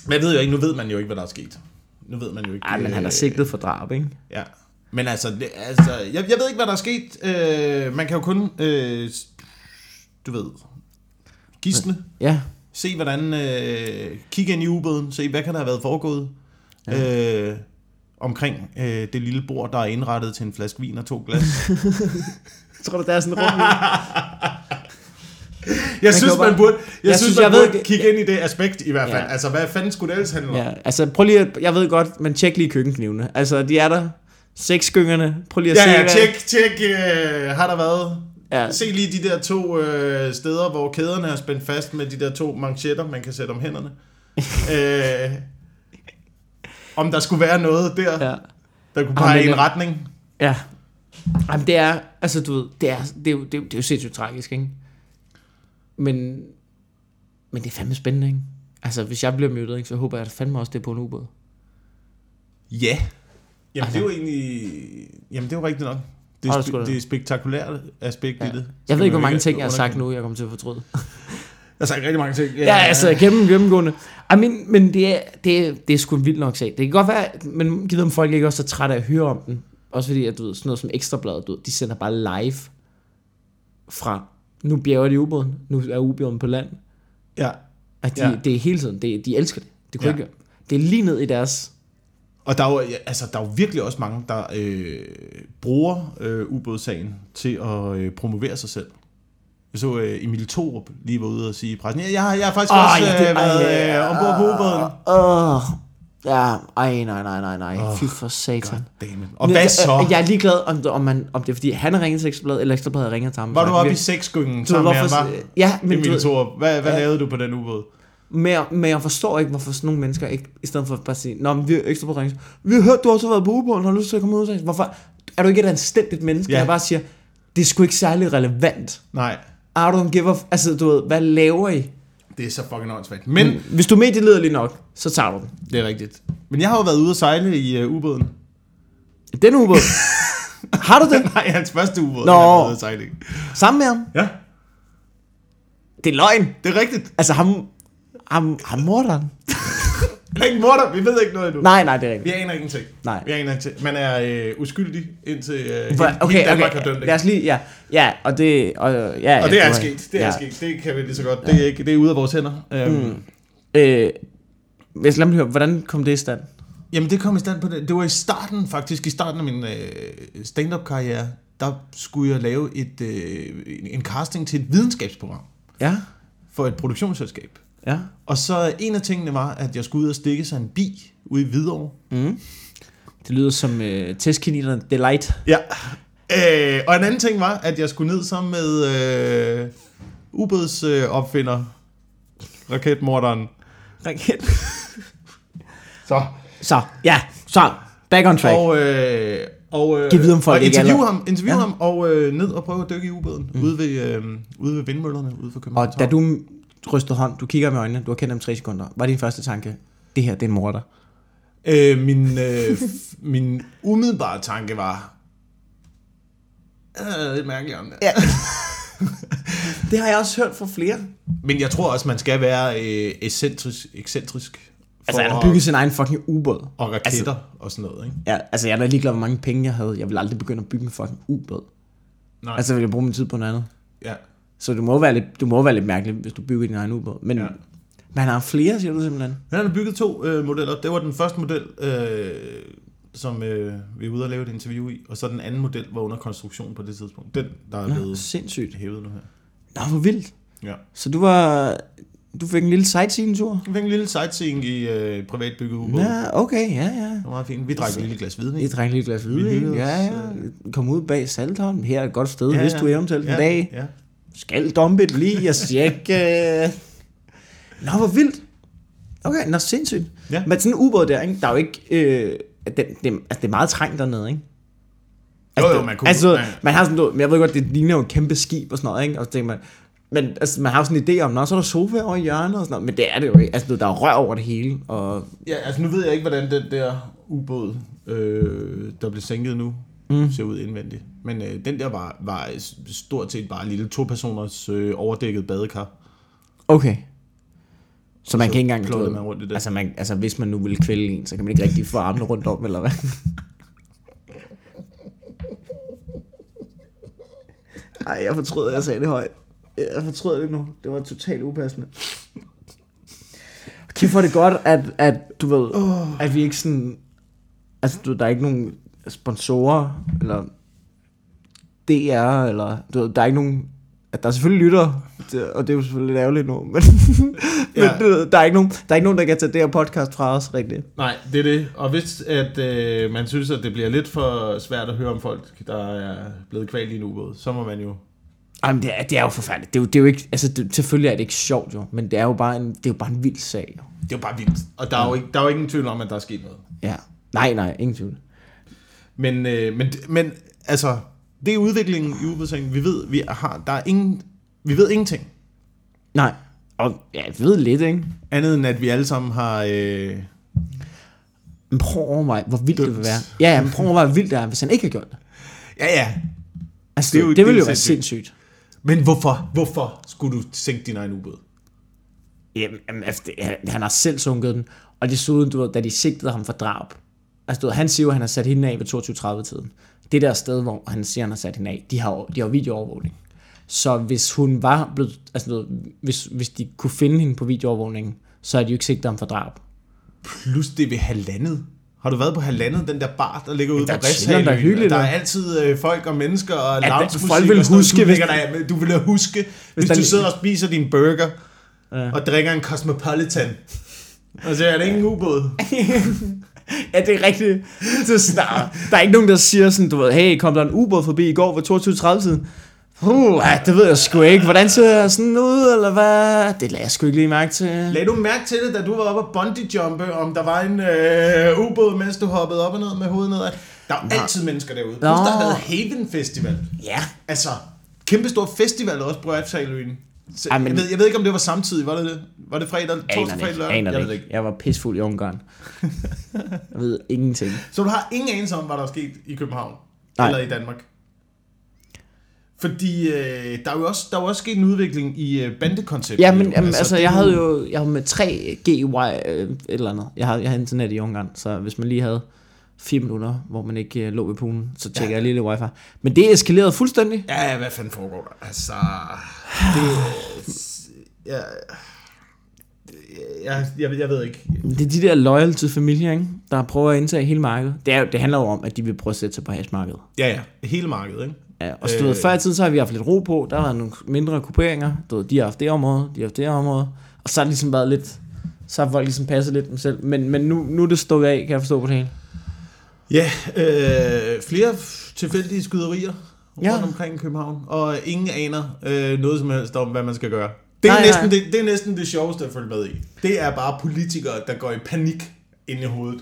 men jeg ved jo ikke, nu ved man jo ikke, hvad der er sket. Nu ved man jo ikke. Ej, men han er øh, sigtet for drab, ikke? Ja. Men altså, det, altså jeg, jeg ved ikke, hvad der er sket. Øh, man kan jo kun, øh, du ved, gisne. Ja. Se, hvordan, øh, kigge ind i ubåden, se, hvad kan der have været foregået. Ja. Øh, omkring øh, det lille bord, der er indrettet til en flaske vin og to glas. Tror du, der er sådan et rum? Jeg kan synes, bare- man burde, jeg, Jeg synes, man jeg burde ved kigge ind i det aspekt i hvert fald. Ja. Altså, hvad fanden skulle det ellers handle om? Ja, altså prøv lige at, jeg ved godt, men tjek lige køkkenknivene. Altså, de er der. Seks skyngerne. Prøv lige at Ja, se, ja, tjek, tjek, øh, har der været... Ja. Se lige de der to øh, steder, hvor kæderne er spændt fast med de der to manchetter, man kan sætte om hænderne. øh, om der skulle være noget der, ja. Der kunne pege i en retning. Ja. Jamen, det er, altså du ved, det er, det er, jo, det er, jo- det er jo sindssygt tragisk, ikke? Men, men det er fandme spændende, ikke? Altså, hvis jeg bliver myrdet, ikke, så håber jeg at fandme også, det er på en ubåd. Ja. Jamen, Altså- det er jo egentlig... Jamen, det er jo rigtigt nok. Det er, spe, det er spektakulært aspekt Ja. i det. Jeg ved ikke, hvor mange ting, jeg har sagt nu, jeg kommer til at fortryde. Jeg har sagt rigtig mange ting. Ja, altså, gennem, gennemgående. I mean, men det er, det, er, det er sgu en vild nok sag. Det kan godt være, men givet om folk ikke også er trætte af at høre om den. Også fordi, at du ved, sådan noget som Ekstrabladet, du ved, de sender bare live fra, nu bjerger de ubåden, nu er ubåden på land. Ja. At de, Ja. ja. det er hele tiden, det, de elsker det. Det kunne Ja. ja. ikke Det er lige ned i deres... Og der er, jo, altså, der er jo virkelig også mange, der øh, bruger øh, ubådssagen til at øh, promovere sig selv. Jeg så øh, Emil Thorup lige var ude og sige i pressen, jeg, har, jeg har faktisk oh, også ja, det, været øh, ombord på ubåden. Åh, oh, ja, ej, nej, nej, nej, nej. Åh, Fy for satan. Og hvad jeg- så? Jeg er ligeglad, om, om, man, om det er, fordi han har ringet til Ekstrabladet, eller Ekstrabladet har ringet til ham. Var du oppe i Du ved, sammen med ham, ja, men du Emil ved, Thorup, hvad, hvad Ja. lavede du på den ubåd? Men, jeg- men jeg forstår ikke, hvorfor sådan nogle mennesker ikke, i stedet for bare at sige, Nå, men vi har ekstra på ringe. Vi har hørt, du også har været på ubåden, har du lyst til at komme ud og Hvorfor er du ikke et anstændigt menneske, Ja. der bare siger, det er sgu ikke særlig relevant. Nej, I don't give a... Altså, du ved, hvad laver I? det er så fucking åndssvagt. Men, Men hvis du er medielederlig nok, så tager du den. det er rigtigt. Men jeg har jo været ude at sejle i uh, ubåden. Den ubåd. har du det? Nej, hans første ubåd. Nå. han har været ude at sejle i. Sammen med ham? Ja, Det er løgn. det er rigtigt. Altså, ham... Ham, ham morderen. Han er ikke morder, vi ved ikke noget endnu. Nej, nej, det er rigtigt. Vi aner ingenting. Nej. Vi aner ingenting. Man er øh, uskyldig indtil øh, hele, Okay, hele Danmark har okay. dømt Lad os lige... Ja, ja og det... Og, ja, Og det ja, er har- sket. Det er ja. sket. Det kan vi lige så godt. Det er, ikke, det er ude af vores hænder. Um, mm. Øh, skal lade mig høre, hvordan kom det i stand? Jamen, det kom i stand på det. Det var i starten, faktisk. I starten af min øh, stand-up-karriere, der skulle jeg lave et, øh, en casting til et videnskabsprogram Ja, for et produktionsselskab. Ja. Og så en af tingene var, at jeg skulle ud og stikke sig en bi ude i Hvidovre. Mm. Det lyder som øh, testkaninerne Delight. Ja. Øh, og en anden ting var, at jeg skulle ned sammen med øh, ubådsopfinder, øh, opfinder, raketmorderen. Raket. Så. Så, ja, så, back on track. Og, øh, og, øh, Giv videre om folk og interview allerede- ham, interview Ja. ham og øh, ned og prøve at dykke i ubåden mm. ude, ved, øh, ude ved vindmøllerne ude for København. Og da du rystede hånd, du kigger med øjnene, du har kendt dem tre sekunder, var din første tanke, det her, det er en morder. Øh, min, øh, min umiddelbare tanke var, øh, lidt mærkeligt om det. Ja. det har jeg også hørt fra flere. Men jeg tror også, man skal være øh, ekscentrisk, ekscentrisk Altså, han har bygget sin egen fucking ubåd. og raketter altså, og sådan noget, ikke? Ja, altså, jeg er da ligeglad, hvor mange penge jeg havde. Jeg vil aldrig begynde at bygge en fucking ubåd. Nej. Altså, vil jeg bruge min tid på noget andet. ja. Så det må være lidt, du må være lidt mærkeligt, hvis du bygger din egen ubåd. Men, Ja. han har flere, siger du simpelthen? Han har bygget to øh, modeller. Det var den første model, øh, som øh, vi er ude og lave et interview i, og så den anden model var under konstruktion på det tidspunkt. Den, der er Nå, blevet sindssygt. hævet nu her. Nå, hvor vildt. Ja. Så du var, du fik en lille sightseeing-tur? Vi fik en lille sightseeing i øh, privat bygget ubåd. Ja, okay, ja, ja. Det var meget fint. Vi drak et lille glas hvidvin. I drak et glas Vi hvidvin. Ja, ja. Kom ud bag Saltholm. Her er et godt sted, ja, hvis du eventuelt ja, en dag Ja. Skal dumpe et lige og tjekke. øh. Nå, hvor vildt. Okay, nå, sindssygt. Ja. Men sådan en ubåd der, ikke? der er jo ikke... Øh, den, det, altså, det er meget trængt dernede, ikke? Jo, jo, det- man kunne- Altså, man- man har sådan noget, men jeg ved godt, det ligner jo et kæmpe skib og sådan noget, ikke? Og så tænker man, men altså, man har jo sådan en idé om, nå, så er der sofa over i hjørnet og sådan noget, men det er det jo ikke. Altså, der er rør over det hele, og Ja, altså nu ved jeg ikke, hvordan den der ubåd, øh, der blev sænket nu, mm. ser ud indvendigt. Men øh, den der var, var stort set bare en lille to-personers øh, overdækket badekar. okay. Så man så kan ikke engang... ved, man rundt i det. Altså, man, altså, hvis man nu ville kvæle en, så kan man ikke rigtig få armene rundt om, eller hvad? Ej, jeg fortryder, at jeg sagde det højt. Jeg fortryder det nu. Det var totalt upassende. Kæft, hvor er det godt, at, at du ved, oh. at vi ikke sådan... Altså, du, der er ikke nogen sponsorer, eller DR, eller du ved, der er ikke nogen... At der er selvfølgelig lytter, og det er jo selvfølgelig lidt ærgerligt nu, men, Ja. men du ved, der, er ikke nogen, der er ikke nogen, der kan tage det her podcast fra os rigtigt. Nej, det er det. Og hvis at, øh, man synes, at det bliver lidt for svært at høre om folk, der er blevet kvalt i en ubåd, så må man jo... Jamen, det er, det er jo forfærdeligt. Det er jo, det er jo ikke, altså, det, selvfølgelig er det ikke sjovt jo, men det er jo bare en, det er jo bare en vild sag. Jo. Det er jo bare vildt. Og der er jo, ikke, der er jo ingen tvivl om, at der er sket noget. Ja. Nej, nej, ingen tvivl. Men, øh, men, men altså, det er udviklingen i ubådssengen. Vi ved, vi har, der er ingen, vi ved ingenting. Nej. Og ja, jeg ved lidt, ikke? Andet end, at vi alle sammen har... Øh, Men prøv at overveje, hvor vildt det Dømt. vil være. Ja, ja, men prøv at overveje, hvor vildt det er, hvis han ikke har gjort det. ja, ja. Altså, Det er det, jo- det, det det ville jo være sindssygt. sindssygt. Men hvorfor? Hvorfor skulle du sænke din egen ubåd? Jamen, jamen, altså, det, han, han har selv sunket den. Og desuden, du ved, da de sigtede ham for drab. Altså, du ved, han siger at han har sat hende af ved 22.30-tiden. Det der sted, hvor han siger, han har sat hende af, de har, de har videoovervågning. Så hvis hun var blevet, altså, du ved, hvis, hvis de kunne finde hende på videoovervågningen, så er de jo ikke sigtet ham for drab. Plus det ved halvandet. Har du været på halvandet, den der bar, der ligger ude Der på chilleren, der er hyggeligt, Der er altid øh, folk og mennesker og loungemusik. folk vil huske, hvis- du vil huske, hvis, der- du sidder og spiser din burger Ja. og drikker en Cosmopolitan. Og så er det ikke en ubåd. Ja, det er rigtigt. Er sådan, der, er ikke nogen, der siger sådan, du ved, hey, kom der en ubåd forbi i går ved 22.30-tiden? Uh, ja, det ved jeg sgu ikke. Hvordan ser jeg sådan ud, eller hvad? Det lader jeg sgu ikke lige mærke til. Lagde du mærke til det, da du var oppe og bungee jumpe, om der var en øh, ubåd, mens du hoppede op og ned med hovedet nedad? Der er jo altid mennesker derude. Plus der har været Haven Festival. Ja. Altså, kæmpestor festival også på Refshaløen. Så, Ej, men- jeg, ved, jeg ved ikke, om det var samtidig. Var det det? Var det fredag, torsdag, fredag, lørdag? Aner jeg det ikke. Jeg var pisfuld i Ungarn. jeg ved ingenting. Så du har ingen anelse om, hvad der er sket i København? Nej. Eller i Danmark? Fordi øh, der, er jo også, der er jo også sket en udvikling i øh, bandekonceptet. Ja, men jo. jamen, altså, det jeg havde jo jeg havde med 3 GY øh, et eller andet. Jeg havde, jeg havde internet i Ungarn, så hvis man lige havde 4 minutter, hvor man ikke øh, lå ved poolen, så tjekker Ja. jeg lige lidt wifi. Men det eskalerede fuldstændig. Ja, hvad fanden foregår der? Altså, det... Ja, jeg, jeg, jeg ved ikke. Det er de der loyalty familier, ikke? der prøver at indtage hele markedet. Det, er, det handler jo om, at de vil prøve at sætte sig på hashmarkedet. Ja, ja. Hele markedet, ikke? Ja, og så, Øh. før i tiden, så har vi haft lidt ro på. Der har været nogle mindre grupperinger. Du ved, de har haft det område, de har haft det område. Og så har det ligesom været lidt... Så har folk ligesom passet lidt dem selv. Men, men nu, nu er det stået af, kan jeg forstå på det hele. Ja, øh, flere tilfældige skyderier Ja. rundt omkring i København, og ingen aner øh, noget som helst om, hvad man skal gøre. Det er, Nej, næsten, nej. det, det er næsten det sjoveste at følge med i. Det er bare politikere, der går i panik ind i hovedet.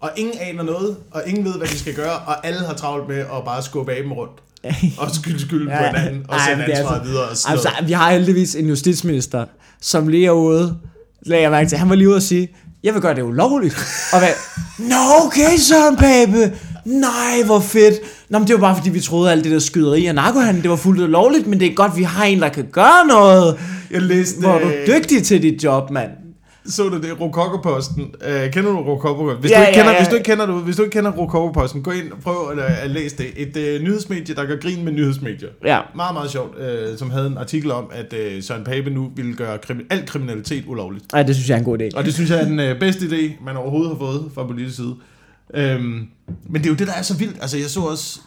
Og ingen aner noget, og ingen ved, hvad de skal gøre, og alle har travlt med at bare skubbe af dem rundt. Og skyld skyld på hinanden, og sende ansvaret altså- videre. Og Altså, noget. vi har heldigvis en justitsminister, som lige er ude, lagde jeg mærke til. Han var lige ude og sige, jeg vil gøre det ulovligt. Og hvad? Nå, okay, Søren Pape. Nej, hvor fedt. Nå, men det var bare fordi, vi troede, at alt det der skyderi og narkohandel, det var fuldt lovligt, men det er godt, vi har en, der kan gøre noget. Jeg læste, Hvor er du øh, dygtig til dit job, mand. Så du det, Rokokoposten. Uh, kender du Rokokoposten? Hvis, Ja, du ikke ja, kender, ja. hvis du ikke kender, du, hvis du ikke kender Rokokoposten, gå ind og prøv at, at læse det. Et uh, nyhedsmedie, der gør grin med nyhedsmedier. Ja. Meget, meget sjovt, uh, som havde en artikel om, at uh, Søren Pape nu ville gøre krimi- al kriminalitet ulovligt. Ej, det synes jeg er en god idé. Og det synes jeg er den øh, bedste idé, man overhovedet har fået fra politisk side. Øhm, men det er jo det, der er så vildt. Altså, jeg så også,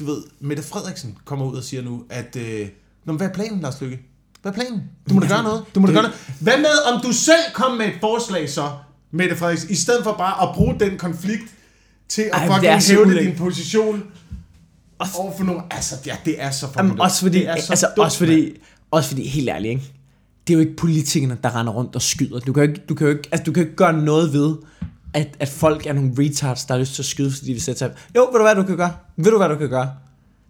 du ved, Mette Frederiksen kommer ud og siger nu, at... Øh, Nå, hvad er planen, Lars Lykke? Hvad er planen? Du må da gøre noget. Du må da Det- gøre noget. Hvad med, om du selv kom med et forslag så, Mette Frederiksen, i stedet for bare at bruge den konflikt til at Ej, det fucking hævde ulækkert. din position over for nogle... Altså, ja, det er så fucking Jamen, også fordi, det er så altså, dumt, også fordi, også fordi, helt ærligt, ikke? det er jo ikke politikerne, der render rundt og skyder. Du kan jo ikke, du kan jo ikke, altså, du kan ikke gøre noget ved, at, at folk er nogle retards, der har lyst til at skyde, fordi de vil sætte sig. Jo, ved du hvad du kan gøre? Ved du hvad du kan gøre?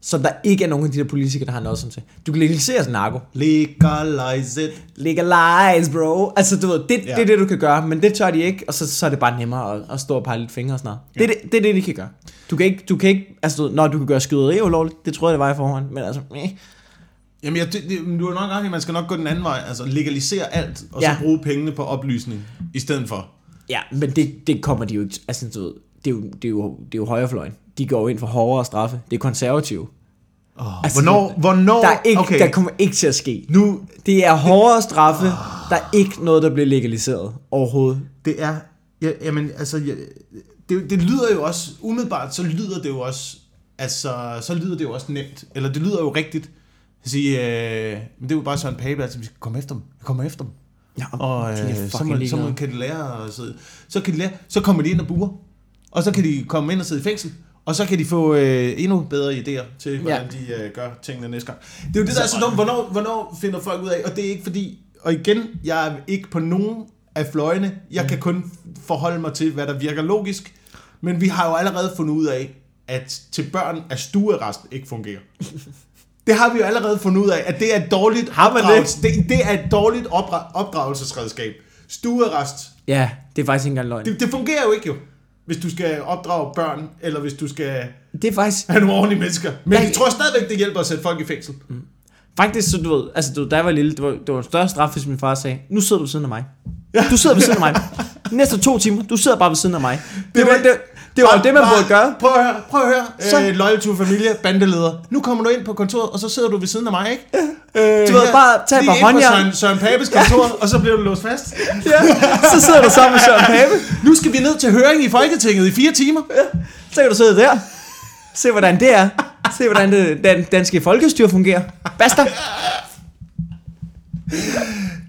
Som der ikke er nogen af de der politikere, der har noget sådan til. Du kan legalisere narko. Legalize it. Legalize, bro. Altså, du ved, det, Ja. det er det, du kan gøre, men det tør de ikke, og så, så er det bare nemmere at, at stå og pege lidt fingre og sådan noget. Det, er det, det er det, de kan gøre. Du kan ikke, du kan ikke altså, når du kan gøre skyderi ulovligt, det tror jeg, det var i forhånd, men altså, eh. Jamen, jeg, det, det, du har nok ret man skal nok gå den anden vej. Altså, legalisere alt, og Ja. så bruge pengene på oplysning i stedet for. Ja, men det, det kommer de jo ikke... Altså, du ved, det er jo, det er jo, det er jo højrefløjen. De går ind for hårdere straffe. Det er konservative. Oh, Altså, hvornår, hvornår, Der, er ikke, okay, der kommer ikke til at ske. nu, Det er hårdere straffe. Der er ikke noget, der bliver legaliseret overhovedet. det er, ja, jamen, altså, ja, det, det lyder jo også, umiddelbart, så lyder det jo også, altså, så lyder det jo også nemt, eller det lyder jo rigtigt, at sige, øh, men det er jo bare sådan en pape, altså, vi skal komme efter dem, jeg kommer efter dem. Ja, Og øh, så, må, så må, kan de lære sidde. Så, kan de lære, så kommer de ind og buer. Og så kan de komme ind og sidde i fængsel. Og så kan de få øh, endnu bedre idéer til, hvordan ja. de øh, gør tingene næste gang. Det er jo det, der er så dumt. Hvornår, hvornår finder folk ud af, og det er ikke fordi, og igen, jeg er ikke på nogen af fløjene. Jeg kan kun forholde mig til, hvad der virker logisk. Men vi har jo allerede fundet ud af, at til børn er stuearrest ikke fungerer. Det har vi jo allerede fundet ud af, at det er et dårligt Har man det? opdragelse- det? det er et dårligt opdra- opdragelsesredskab. Stuearrest. Ja, det er faktisk ikke engang løgn. Det, det fungerer jo ikke jo, hvis du skal opdrage børn, eller hvis du skal Det er faktisk... have nogle ordentlige mennesker. Men Ja, jeg tror stadigvæk, det hjælper at sætte folk i fængsel. Faktisk, så du ved, altså du, da jeg var lille, det var, det var en større straf, hvis min far sagde, nu sidder du ved siden af mig. Du sidder ved siden af mig. Næste to timer, du sidder bare ved siden af mig. Det, Det var, det, det var det, man burde gøre. Prøv at høre, prøv at høre. Så-. Øh, Loyal to Familie, bandeleder. Nu kommer du ind på kontoret, og så sidder du ved siden af mig, ikke? Øh, Du ved, her, bare tag et lige par ind på håndjern. Søren, Søren Papes kontor, og så bliver du låst fast. Ja, så sidder du sammen med Søren Pape. Nu skal vi ned til høring i Folketinget i fire timer. Så kan du sidde der. Se, hvordan det er. Se, hvordan det den danske folkestyre fungerer. Basta.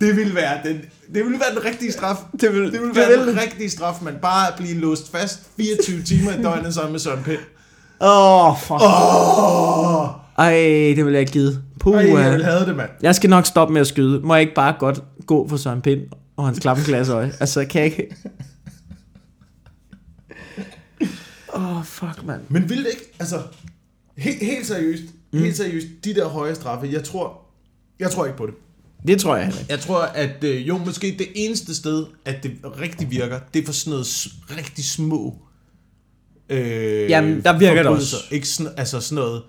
Det ville være den, det ville være den rigtige straf. Det vil- det ville det være vil den det. rigtige straf, man bare at blive låst fast 24 timer i døgnet sammen med Søren Pind. Åh, oh, fuck. Åh, Ej, det vil jeg ikke give. Puh, Ej, jeg ville have det, mand. jeg skal nok stoppe med at skyde. Må jeg ikke bare godt gå for Søren Pind og hans klappeglas øje? Altså, kan jeg ikke... Åh, oh, fuck, mand. Men vil det ikke, altså, helt, helt seriøst, mm. helt seriøst, de der høje straffe, jeg tror, jeg tror ikke på det. Det tror jeg heller ikke. Jeg tror, at øh, jo, måske det eneste sted, at det rigtig virker, det er for sådan noget rigtig små øh, Jamen, der virker det også. Ikke sådan, altså sådan noget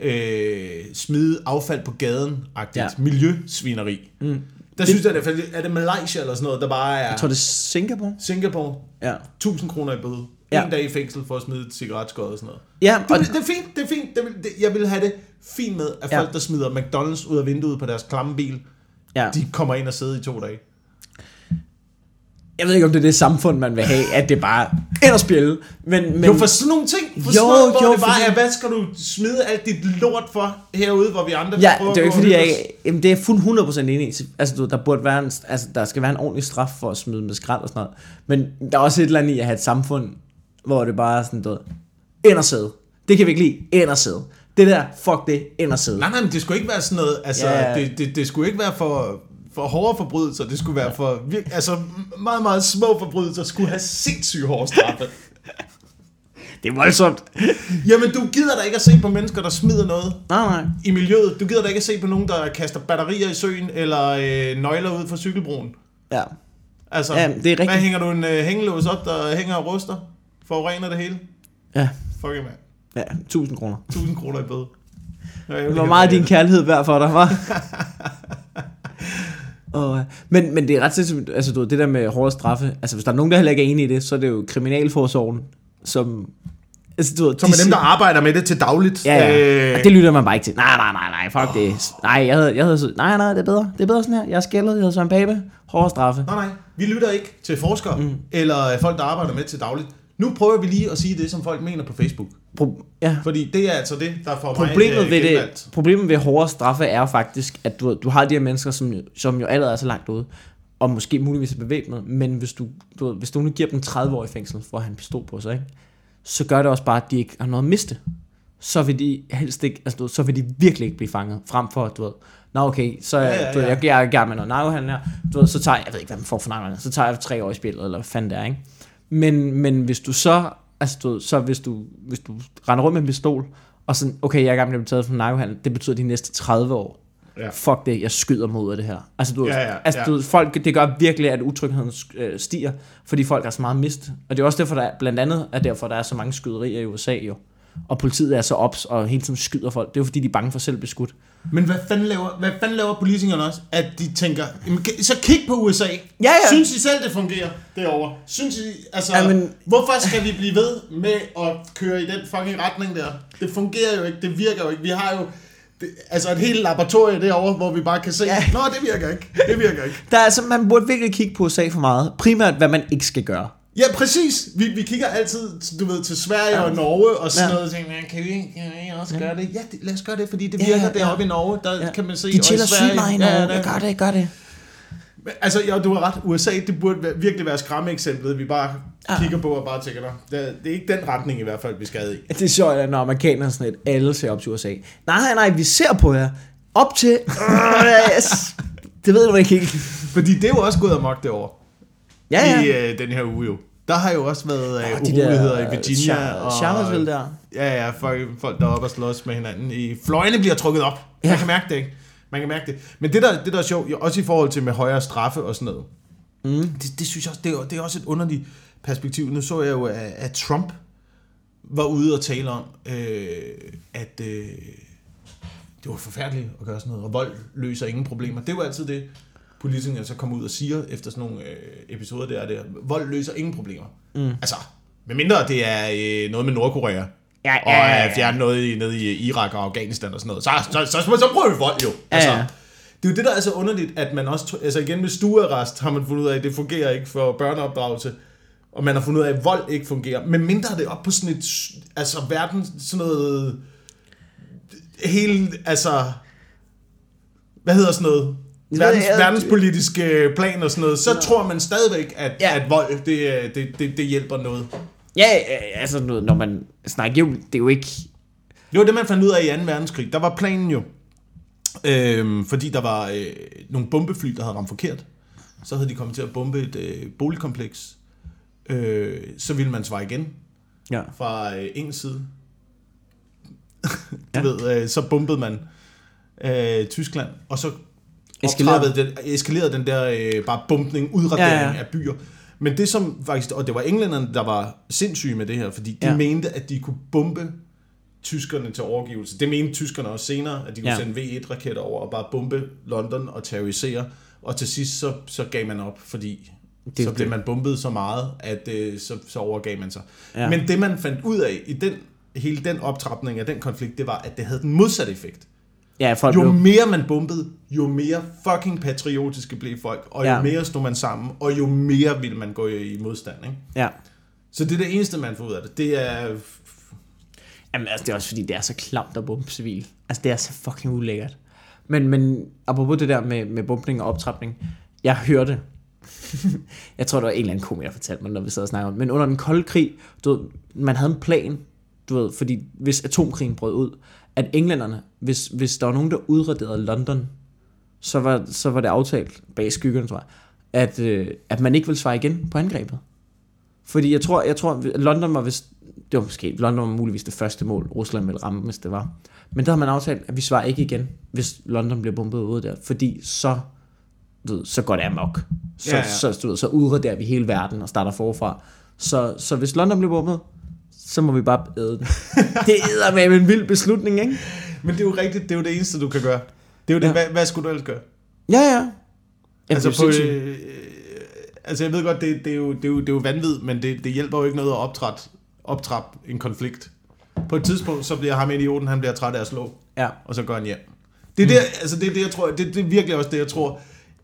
øh, smide affald på gaden-agtigt. Ja. Miljøsvineri. Mm. Der det, synes jeg, det er, er det Malaysia eller sådan noget, der bare er Jeg tror, det er Singapore. Singapore, Ja. 1000 kroner i bøde. Ja. En dag i fængsel for at smide et cigaretskod og sådan noget. Ja, og, Det, det er fint, det er fint. Det, det, jeg vil have det fint med, at Ja. folk, der smider McDonald's ud af vinduet på deres klamme bil, ja. de kommer ind og sidder i to dage. Jeg ved ikke, om det er det samfund, man vil have, at det bare er at spille. Men, men, Jo, for sådan nogle ting. For Jo, sådan noget, hvor jo, det bare fordi- er, hvad skal du smide alt dit lort for herude, hvor vi andre Ja, prøver det er jo ikke fordi, hygge jeg, jamen, det er fuld 100% enig i. Altså, du, der burde være en, altså, der skal være en ordentlig straf for at smide med skrald og sådan noget. Men der er også et eller andet i at have et samfund, hvor det bare er sådan, du ved, ind og sidde. Det kan vi ikke lide, ind og sidde. Det der, fuck det, ind og sidde. Nej, nej, men det skulle ikke være sådan noget, altså, Ja. det, det, det skulle ikke være for, for hårde forbrydelser, det skulle være for, altså, meget, meget små forbrydelser skulle have sindssygt hårde straffe. Det er voldsomt. Jamen, du gider da ikke at se på mennesker, der smider noget Nej, nej. i miljøet. Du gider da ikke at se på nogen, der kaster batterier i søen, eller øh, nøgler ud fra cykelbroen. Ja. Altså, Ja, det er rigtigt. hvad hænger du en øh, hængelås op, der hænger og ruster? Forurener det hele? Ja, Fuck it, mand. Ja, 1000 kroner. 1000 kroner i bøde. Hvor ikke meget din kærlighed værd for dig, var? Og, men, men det er ret sindssygt, altså du ved, det der med hårde straffe, altså hvis der er nogen, der heller ikke er enige i det, så er det jo Kriminalforsorgen, som... Altså, du ved, Som er dem, der arbejder med det til dagligt. Ja, ja. Øh, Og det lytter man bare ikke til. Nej, nej, nej, nej, fuck det. Nej, jeg havde, jeg havde, nej, nej, det er bedre. Det er bedre sådan her. Jeg er skældet, jeg hedder Søren Pape. Hårde straffe. Nej, nej. Vi lytter ikke til forskere, mm. eller folk, der arbejder med til dagligt. Nu prøver vi lige at sige det, som folk mener på Facebook. Pro- ja. Fordi det er altså det, der får mig Problemet øh, ved, genvalgt. det, problemet ved hårde straffe er faktisk, at du, du har de her mennesker, som, som jo allerede er så langt ude, og måske muligvis er bevæbnet, men hvis du, du, hvis du nu giver dem 30 år i fængsel for at have en pistol på sig, ikke? så gør det også bare, at de ikke har noget at miste. Så vil de helst ikke, altså du, så vil de virkelig ikke blive fanget, frem for, at du ved, Nå okay, så Ja, ja, ja, Du, ja. jeg, jeg er i gang med noget narkohandel her, du ved, så tager jeg, jeg ved ikke, hvad man får for narkohandel, så tager jeg tre år i spillet, eller hvad fanden det er, ikke? Men, men hvis du så, altså du, så hvis du, hvis du render rundt med en pistol, og sådan, okay, jeg er i gang med at blive taget for narkohandel, det betyder de næste 30 år. Ja. Fuck det, jeg skyder mod af det her. Altså, du, Ja, ja, altså ja. du, folk, det gør virkelig, at utrygheden øh, stiger, fordi folk har så meget mist. Og det er også derfor, der er, blandt andet er derfor, der er så mange skyderier i USA jo. Og politiet er så ops og hele tiden skyder folk. Det er jo fordi, de er bange for selv at blive skudt. Men hvad fanden laver, hvad fanden laver politikerne også? At de tænker, "Jamen, så kig på USA. Ja, ja. Synes I selv, det fungerer derovre? Synes I, altså, Ja, ja, men- men... hvorfor skal vi blive ved med at køre i den fucking retning der? Det fungerer jo ikke, det virker jo ikke. Vi har jo det, altså et helt laboratorie derovre, hvor vi bare kan se, Ja. nå, det virker ikke, det virker ikke. Der er altså, man burde virkelig kigge på USA for meget. Primært, hvad man ikke skal gøre. Ja, præcis. Vi, vi kigger altid, du ved, til Sverige ja. og Norge og sådan Ja. ja. noget, og tænker, "Men kan vi, kan vi også gøre det? Ja, det, lad os gøre det, fordi det Ja, virker ja, ja, deroppe i Norge, der Ja. ja. kan man se, De Sverige- sygt meget i Ja, Norge. ja, Ja, gør det, gør det. Altså, ja, du har ret. USA, det burde virkelig være skræmmeeksemplet. Vi bare Ja. ja. kigger på og bare tænker, "Nå, det, det er ikke den retning i hvert fald, vi skal i. Det er sjovt, at når amerikanere er sådan et, alle ser op til USA. Nej, nej, vi ser på jer. Op til... Yes. Det ved du ikke helt. Fordi det er jo også gået amok derovre Ja, ja. i øh, den her uge jo. Der har jo også været øh, Og de uroligheder der, i Virginia. Char- og, Charlottesville der. Ja, ja, folk, folk der er oppe og slås med hinanden. I fløjene bliver trukket op. Ja. Ja. Man kan mærke det, ikke? Man kan mærke det. Men det der, det der er sjovt, jo, også i forhold til med højere straffe og sådan noget, Mm. det, det synes jeg også, det er, det er også et underligt perspektiv. Nu så jeg jo, at, at Trump var ude og tale om, øh, at øh, det var forfærdeligt at gøre sådan noget, og vold løser ingen problemer. Det jo altid det, politikerne så kommer ud og siger efter sådan nogle øh, episoder der, der. Vold løser ingen problemer. Mm. Altså, medmindre det er øh, noget med Nordkorea, Ja, og at fjerne noget i, nede i Irak og Afghanistan og sådan noget, så, så, så, så, så prøver vi vold jo. Altså, ja. Det er jo det, der er så underligt, at man også, altså igen med stuearrest har man fundet ud af, at det fungerer ikke for børneopdragelse, og man har fundet ud af, at vold ikke fungerer. Men mindre er det op på sådan et, altså verden, sådan noget, hele, altså, hvad hedder sådan noget? Verdens, jeg- verdenspolitiske plan og sådan noget, så tror man stadigvæk, at, Ja. at vold, det, øh, det, det, det hjælper noget. Ja, altså når man snakker, jo, det er jo ikke... Det var det, man fandt ud af i 2. verdenskrig. Der var planen jo, øhm, fordi der var øh, nogle bombefly, der havde ramt forkert. Så havde de kommet til at bombe et øh, boligkompleks. Øh, så ville man svare igen Ja. fra øh, en side. du ja. ved, øh, så bombede man øh, Tyskland, og så Eskalerede. den, eskalerede den der øh, bare bumpning, udradering Ja, ja, af byer. Men det som faktisk, og det var englænderne, der var sindssyge med det her, fordi de Ja. mente, at de kunne bombe tyskerne til overgivelse. Det mente tyskerne også senere, at de kunne Ja. sende V1-raketter over og bare bombe London og terrorisere. Og til sidst så, så gav man op, fordi Det- så blev det- man bombet så meget, at øh, så, så overgav man sig. Ja. Men det man fandt ud af i den, hele den optrapning af den konflikt, det var, at det havde den modsatte effekt. Ja, folk Jo blev... mere man bombede, jo mere fucking patriotiske blev folk, og jo Ja. mere stod man sammen, og jo mere ville man gå i modstand. Ikke? Ja. Så det er det eneste, man får ud af det. Det er... Jamen, altså, det er også fordi, det er så klamt at bombe civil. Altså, det er så fucking ulækkert. Men, men apropos det der med, med bumpning og optrapning, jeg hørte, jeg tror, det var en eller anden komiker, der fortalte mig, når vi sad og snakkede om men under den kolde krig, du ved, man havde en plan, du ved, fordi hvis atomkrigen brød ud, at englænderne, hvis, hvis der var nogen, der udraderede London, så var, så var det aftalt bag skyggerne, tror jeg, at, øh, at man ikke ville svare igen på angrebet. Fordi jeg tror, jeg tror London var vist, det var måske, London var muligvis det første mål, Rusland ville ramme, hvis det var. Men der har man aftalt, at vi svarer ikke igen, hvis London bliver bombet ud der, fordi så, du ved, så går det amok. Så, ja, Ja, ja. ja. så, du ved, så udraderer vi hele verden og starter forfra. Så, så hvis London bliver bombet, så må vi bare æde den. det er med en vild beslutning, ikke? Men det er jo rigtigt, det er jo det eneste, du kan gøre. Det er jo det, Ja. hvad, hvad skulle du ellers gøre? Ja, ja. Altså, det er på, øh, altså jeg ved godt, det, det, er, jo, det, er, jo, det er jo vanvid, men det, det hjælper jo ikke noget at optrappe, optrappe en konflikt. På et tidspunkt, så bliver ham idioten, han bliver træt af at slå, Ja. og så går han hjem. Det er, det, altså det, er det, jeg tror, det, det er virkelig også det, jeg tror,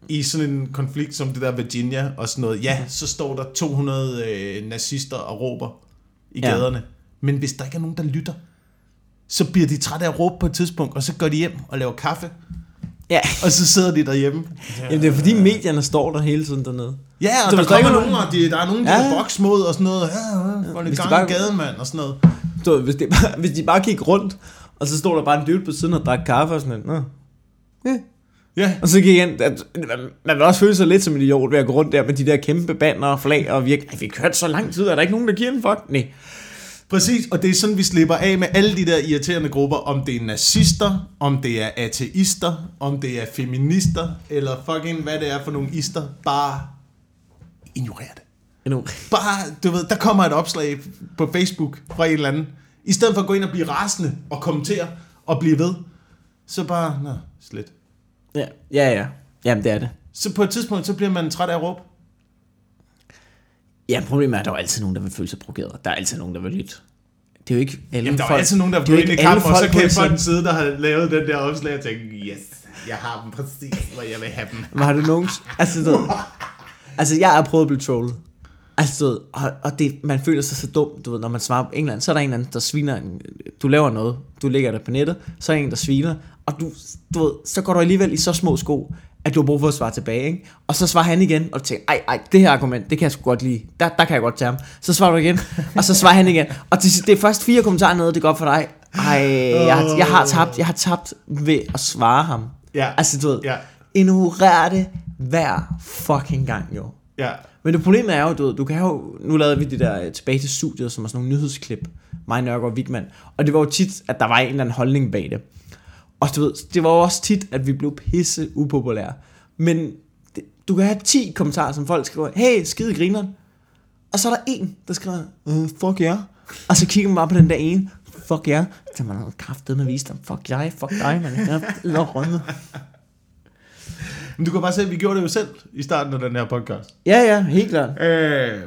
i sådan en konflikt som det der Virginia og sådan noget. Ja, så står der 200 øh, nazister og råber i Ja. gaderne. Men hvis der ikke er nogen, der lytter, så bliver de trætte af at råbe på et tidspunkt, og så går de hjem og laver kaffe, Ja. og så sidder de derhjemme. Jamen, det er fordi medierne står der hele tiden dernede. Ja, og Så der der kommer ikke er nogen, og de, der er nogen, der Ja. ja. boks mod og sådan noget. Ja, ja, får lidt gang bare- gaden, mand, og sådan noget. Du, ved, hvis, det bare, hvis de bare gik rundt, og så stod der bare en dude på siden og drak kaffe og sådan noget. Nå. Ja. Ja, Og så gik jeg ind, at, man, man vil også føle sig lidt som en idiot ved at gå rundt der med de der kæmpe banner og flag og virke, vi har kørt så lang tid, er der ikke nogen, der giver en fuck? Nej. præcis. Og det er sådan, vi slipper af med alle de der irriterende grupper. Om det er nazister, om det er ateister, om det er feminister, eller fucking hvad det er for nogle ister. Bare ignorer det. Endnu. Bare, du ved, der kommer et opslag på Facebook fra en eller anden. I stedet for at gå ind og blive rasende og kommentere og blive ved, så bare, nå, slet. Ja, ja, ja. Jamen, det er det. Så på et tidspunkt, så bliver man træt af at råbe. Ja, problemet er, at der er altid nogen, der vil føle sig provokeret. Der er altid nogen, der vil lytte. Det er jo ikke alle Jamen, der folk. altid nogen, der er blev ind i ikke kamp, alle og så kan en folk side. side, der har lavet den der opslag, og tænke, yes, jeg har dem præcis, hvor jeg vil have dem. Men har du nogen... Altså, du altså, jeg har prøvet at blive trollet. Altså, du og, og det, man føler sig så dum, du ved, når man svarer på England, så er der en eller anden, der sviner, en, du laver noget, du lægger det på nettet, så er der en, der sviner, og du, du ved, så går du alligevel i så små sko, at du har brug for at svare tilbage, ikke? Og så svarer han igen, og du tænker, ej, ej, det her argument, det kan jeg sgu godt lide, der, der kan jeg godt tage ham. Så svarer du igen, og så svarer han igen, og til, sidst- det er først fire kommentarer nede, det går op for dig, ej, jeg, har- jeg har tabt, jeg har tabt ved at svare ham. Ja. Altså, du ved, Ja. ignorer det hver fucking gang, jo. Ja, Men det problem er jo, du, ved, du kan jo, nu lavede vi det der øh, tilbage til studiet, som er sådan nogle nyhedsklip, mig, Nørgaard og Vigman, og det var jo tit, at der var en eller anden holdning bag det. Og du ved, det var også tit, at vi blev pisse upopulære. Men det, du kan have 10 kommentarer, som folk skriver, hey, skide grineren. Og så er der en, der skriver, uh, fuck. Yeah. Og så kigger man bare på den der ene, fuck. Yeah. Så man har kraftet med at vise dem, fuck jeg, fuck dig, man. Jeg er rundet. men du kan bare se, at vi gjorde det jo selv i starten af den her podcast. Ja, ja, helt klart. Øh,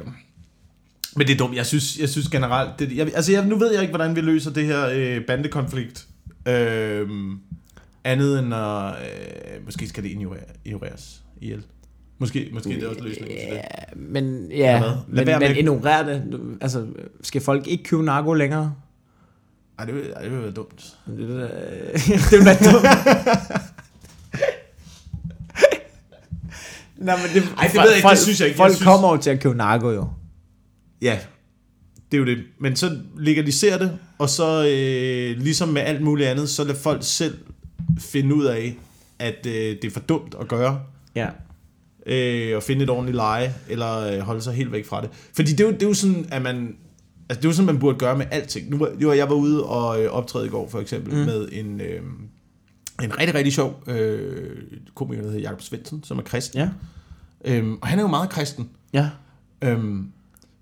men det er dumt. Jeg synes, jeg synes generelt... Det, jeg, altså, jeg, nu ved jeg ikke, hvordan vi løser det her øh, bandekonflikt. Øh, andet end at... Øh, måske skal det ignorere, ignoreres ihjel. Måske, måske det er også løsningen til det. Men ja, men, være med men at- ignorer det. Altså, skal folk ikke købe narko længere? Ej, det vil, ej, det vil være dumt. Det, det, det er jo da dumt. Nej, men det, Ej, det ved jeg ikke, det synes jeg ikke. Jeg Folk synes- kommer jo til at købe narko, jo. Ja, det er jo det. Men så legaliser det, og så øh, ligesom med alt muligt andet, så lad folk selv finde ud af, at øh, det er for dumt at gøre, Ja. øh, og finde et ordentligt leje, eller øh, holde sig helt væk fra det. Fordi det er jo, det er jo sådan, at man... Altså, det er jo sådan, man burde gøre med alting. Nu jo, jeg var ude og øh, optræde i går, for eksempel, mm. med en, øh, en rigtig, rigtig sjov øh, komiker, der hedder Jakob Svendsen, som er kristen. Ja. Øhm, og han er jo meget kristen. Ja. Øhm,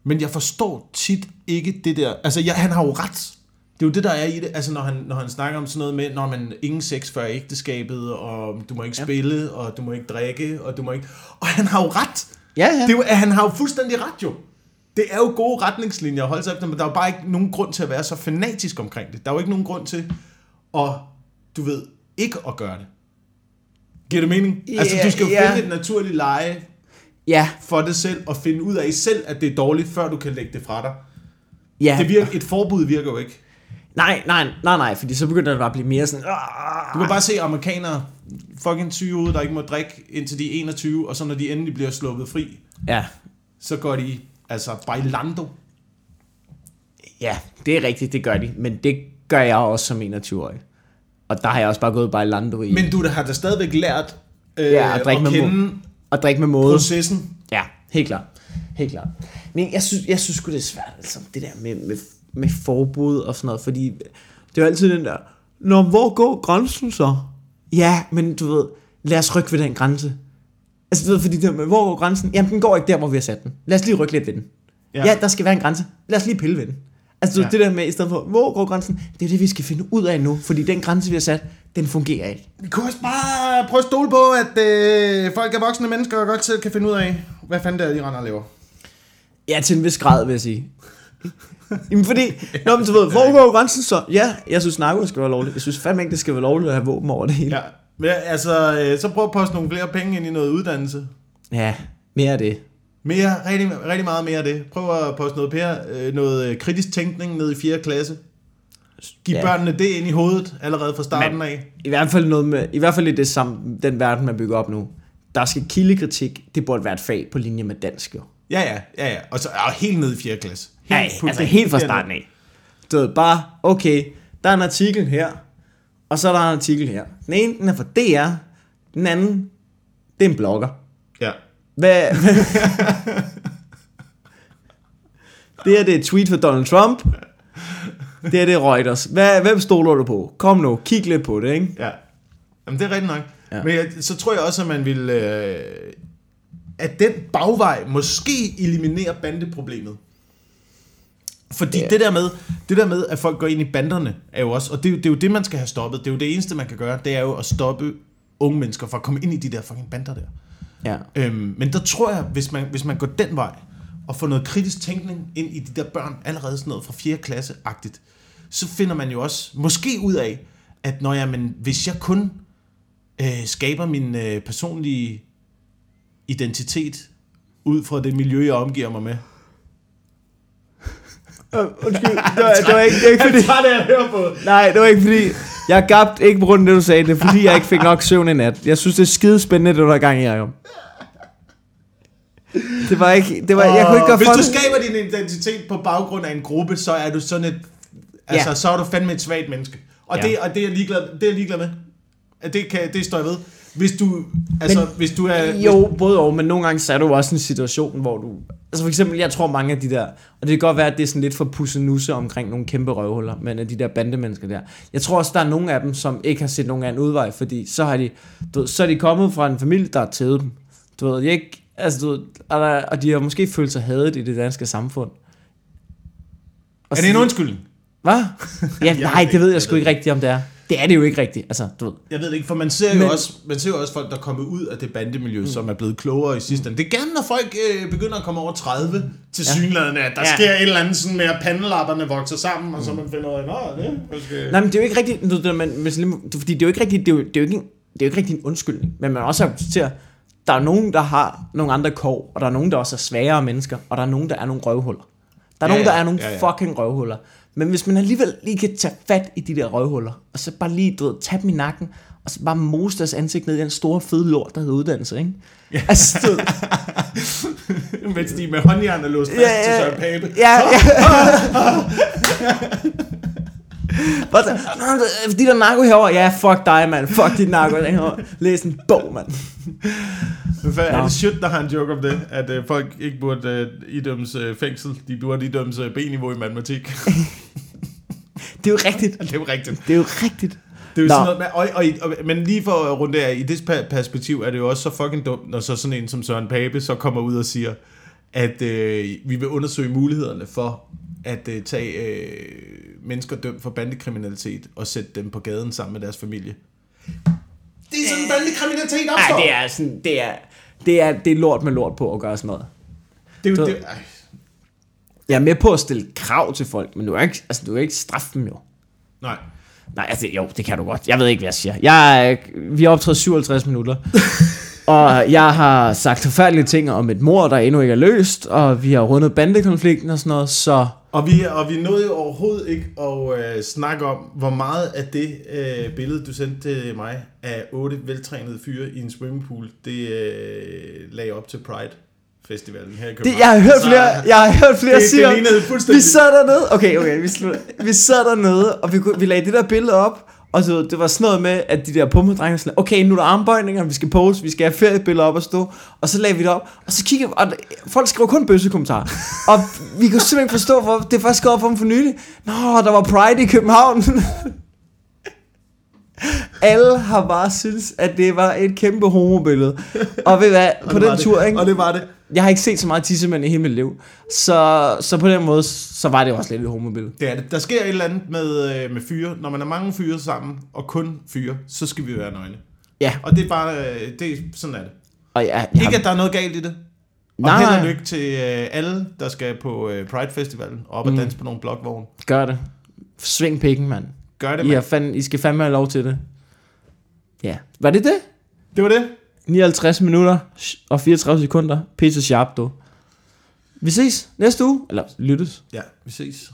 men jeg forstår tit ikke det der... Altså, jeg, han har jo ret. Det er jo det, der er i det. Altså, når han, når han snakker om sådan noget med, når man ingen sex før ægteskabet, og du må ikke Ja. ja. spille, og du må ikke drikke, og du må ikke... Og han har jo ret. Ja, ja. Det er jo, han har jo fuldstændig ret, jo. Det er jo gode retningslinjer at holde sig efter, men der er jo bare ikke nogen grund til at være så fanatisk omkring det. Der er jo ikke nogen grund til at, du ved, ikke at gøre det. Giver det mening? Ja, altså, du skal jo ja. finde et naturligt leje Ja, for det selv, og finde ud af selv, at det er dårligt, før du kan lægge det fra dig. ja. Det virker, et forbud virker jo ikke. Nej, nej, nej, nej, fordi så begynder det bare at blive mere sådan... Du kan bare se amerikanere, fucking syge ude, der ikke må drikke indtil de er 21, og så når de endelig bliver sluppet fri, Ja, så går de altså bailando. ja, det er rigtigt, det gør de. Men det gør jeg også som 21-årig. Og der har jeg også bare gået Bailando i. Men du har da stadigvæk lært øh, Ja, at drikke at med kende at drikke med måde. processen. Ja, helt klart. Helt klart. Men jeg synes, jeg synes sgu, det er svært, altså, det der med, med, med forbud og sådan noget, fordi det er jo altid den der, Nå, hvor går grænsen så? Ja, men du ved, lad os rykke ved den grænse. Altså, du ved, fordi det hvor går grænsen? Jamen, den går ikke der, hvor vi har sat den. Lad os lige rykke lidt ved den. Ja. ja der skal være en grænse. Lad os lige pille ved den. Altså Ja. ja. det der med, i stedet for, hvor går grænsen? Det er det, vi skal finde ud af nu, fordi den grænse, vi har sat, den fungerer ikke. Vi kunne også bare prøve at stole på, at øh, folk er voksne mennesker og godt selv kan finde ud af, hvad fanden det er, de render og laver. Ja, til en vis grad, vil jeg sige. Jamen fordi, når man så ved, hvor går grænsen så? Ja, jeg synes narko skal være lovligt. Jeg synes fandme ikke, det skal være lovligt at have våben over det hele. Ja. Men altså, øh, så prøv at poste nogle flere penge ind i noget uddannelse. ja mere af det. Mere, rigtig, rigtig meget mere af det. Prøv at poste noget, per, øh, noget øh, kritisk tænkning ned i 4. klasse. Giv ja. Børnene det ind i hovedet allerede fra starten af. I hvert fald, noget med, i hvert fald i det samme, den verden, man bygger op nu. Der skal kildekritik, det burde være et fag på linje med dansk jo. Ja, ja, ja, ja. Og så og helt ned i 4. klasse. Helt Ja, altså helt fra starten af. Ved, bare, okay, der er en artikel her, og så er der en artikel her. Den ene, den er fra DR, den anden, det er en blogger. Ja. Hvad? det her, det er et tweet fra Donald Trump. Det her, det er Reuters. Hvad, hvem stoler du på? Kom nu, kig lidt på det, ikke? Ja. Jamen, det er rigtigt nok. Ja. Men jeg, så tror jeg også, at man vil... Øh, at den bagvej måske eliminerer bandeproblemet. Fordi Ja. det, der med, det der med, at folk går ind i banderne, er jo også... Og det, er jo- det er jo det, man skal have stoppet. Det er jo det eneste, man kan gøre. Det er jo at stoppe unge mennesker fra at komme ind i de der fucking bander der. Ja. Øhm, men der tror jeg, hvis man, hvis man går den vej, og får noget kritisk tænkning ind i de der børn, allerede sådan noget fra 4. klasse-agtigt, så finder man jo også måske ud af, at når jeg, men hvis jeg kun øh, skaber min øh, personlige identitet ud fra det miljø, jeg omgiver mig med. Undskyld, det var, det var ikke, det var ikke fordi... tager det, jeg hører på. Nej, det var ikke fordi... Jeg gabt ikke på grund af det, du sagde. Det er fordi, jeg ikke fik nok søvn i nat. Jeg synes, det er skide spændende, det du i gang i, Jacob. Det var ikke... Det var, jeg kunne ikke gøre Hvis for du det. skaber din identitet på baggrund af en gruppe, så er du sådan et... Altså, så er du fandme et svagt menneske. Og, Ja. det, og det, er jeg ligeglad, det er jeg ligeglad med. At Det, kan, det står jeg ved. Hvis du, altså, Men- hvis du er... Jo, både og, men nogle gange så er du også en situation, hvor du... Altså for eksempel, jeg tror mange af de der... Og det kan godt være, at det er sådan lidt for pussenusse omkring nogle kæmpe røvhuller, men af de der bandemennesker der. Jeg tror også, der er nogle af dem, som ikke har set nogen anden udvej, fordi så har de... Du så er de kommet fra en familie, der har tævet dem. Du ved, de ikke... Altså, du og, der, og de har måske følt sig hadet i det danske samfund. Og Er det en undskyldning? Hvad? Ja, nej, det ved jeg sgu ikke rigtigt, om det er. Det er det jo ikke rigtigt. Altså, du ved. Jeg ved det ikke, for man ser, jo Men- også, man ser jo også folk, der er kommet ud af det bandemiljø, mm. som er blevet klogere i sidste ende. Det er gerne, når folk øh, begynder at komme over 30 til ja. synlædende, at der ja. Sker et eller andet sådan med, at pandelapperne vokser sammen, og så man finder ud af, nå, det er måske... Nej, men det er jo ikke rigtigt, du, det, man, fordi det er jo ikke rigtigt, det er jo, det er jo ikke, en- det er jo ikke rigtig en undskyldning, men man også accepterer, der er nogen, der har nogle andre kår, og der er nogen, der også er svagere mennesker, og der er nogen, der er nogle røvhuller. Der er Ja, nogen, der ja, er nogle ja, ja. fucking røvhuller. Men hvis man alligevel lige kan tage fat i de der røvhuller, og så bare lige, du ved, tage dem i nakken, og så bare mose deres ansigt ned i den store fede lort, der hedder uddannelse, ikke? Ja. Altså, du, Mens de med håndjern er låst fast Ja, til ja. Søren Pape. Ja, ja. Bare så, "Nå, det er fordi der er narko herovre. Ja, fuck dig, mand. Fuck dit narko herovre. Læs en bog, mand. Hvad, er det shit, der har en joke om det? At øh, folk ikke burde øh, idømmes øh, fængsel, de burde idømmes øh, B-niveau i matematik. Det er jo rigtigt. det er jo rigtigt. Det er jo rigtigt. Det er jo sådan noget og, og, og, men lige for at runde af, i det per- perspektiv er det jo også så fucking dumt, når så sådan en som Søren Pape så kommer ud og siger, at øh, vi vil undersøge mulighederne for at øh, tage øh, mennesker dømt for bandekriminalitet og sætte dem på gaden sammen med deres familie. Det er sådan, bandekriminalitet opstår. Nej, det er sådan, det er, det er, det er lort med lort på at gøre sådan noget. det er jo, det, ej. Jeg er med på at stille krav til folk, men du er ikke, altså, du er ikke straffe dem jo. Nej. Nej, altså, jo, det kan du godt. Jeg ved ikke, hvad jeg siger. Jeg, vi har optrådt 57 minutter. og jeg har sagt forfærdelige ting om et mor, der endnu ikke er løst, og vi har rundet bandekonflikten og sådan noget, så... Og vi, og vi nåede jo overhovedet ikke at øh, snakke om, hvor meget af det øh, billede, du sendte til mig, af otte veltrænede fyre i en swimmingpool, det øh, lagde op til Pride Festivalen her i København. Det, jeg har hørt Så, flere, jeg har hørt flere det, det sige, lignede vi sad dernede, okay, okay, vi, slutter. vi sad dernede, og vi, vi lagde det der billede op, og så, det var sådan noget med, at de der pumpedrenge sådan, okay, nu er der armbøjninger, vi skal pose, vi skal have feriebilleder op og stå, og så lagde vi det op, og så kigger vi, og folk skriver kun bøsse kommentarer, og vi kunne simpelthen ikke forstå, hvor det er først gået op for dem for nylig, nå, der var Pride i København, alle har bare synes, at det var et kæmpe homobillede, og ved hvad, på den tur, ikke? Og det var det. Jeg har ikke set så meget tissemænd i hele mit liv. Så, så på den måde, så var det også lidt et homobillede. Det er det. Der sker et eller andet med, øh, med fyre. Når man er mange fyre sammen, og kun fyre, så skal vi være nøgne. Ja, Og det er bare, øh, det er, sådan er det. og jeg, jeg Ikke, at der er noget galt i det. Og Nej. held og lykke til øh, alle, der skal på Pride Festivalen og op og Mm. danse på nogle blokvogne. gør det. Sving pikken, mand. Gør det, I, mand. har fandme, I skal fandme have lov til det. Ja. Var det det? Det var det. 59 minutter og 34 sekunder. Pizza sharp, du. Vi ses næste uge. Eller lyttes. Ja, vi ses.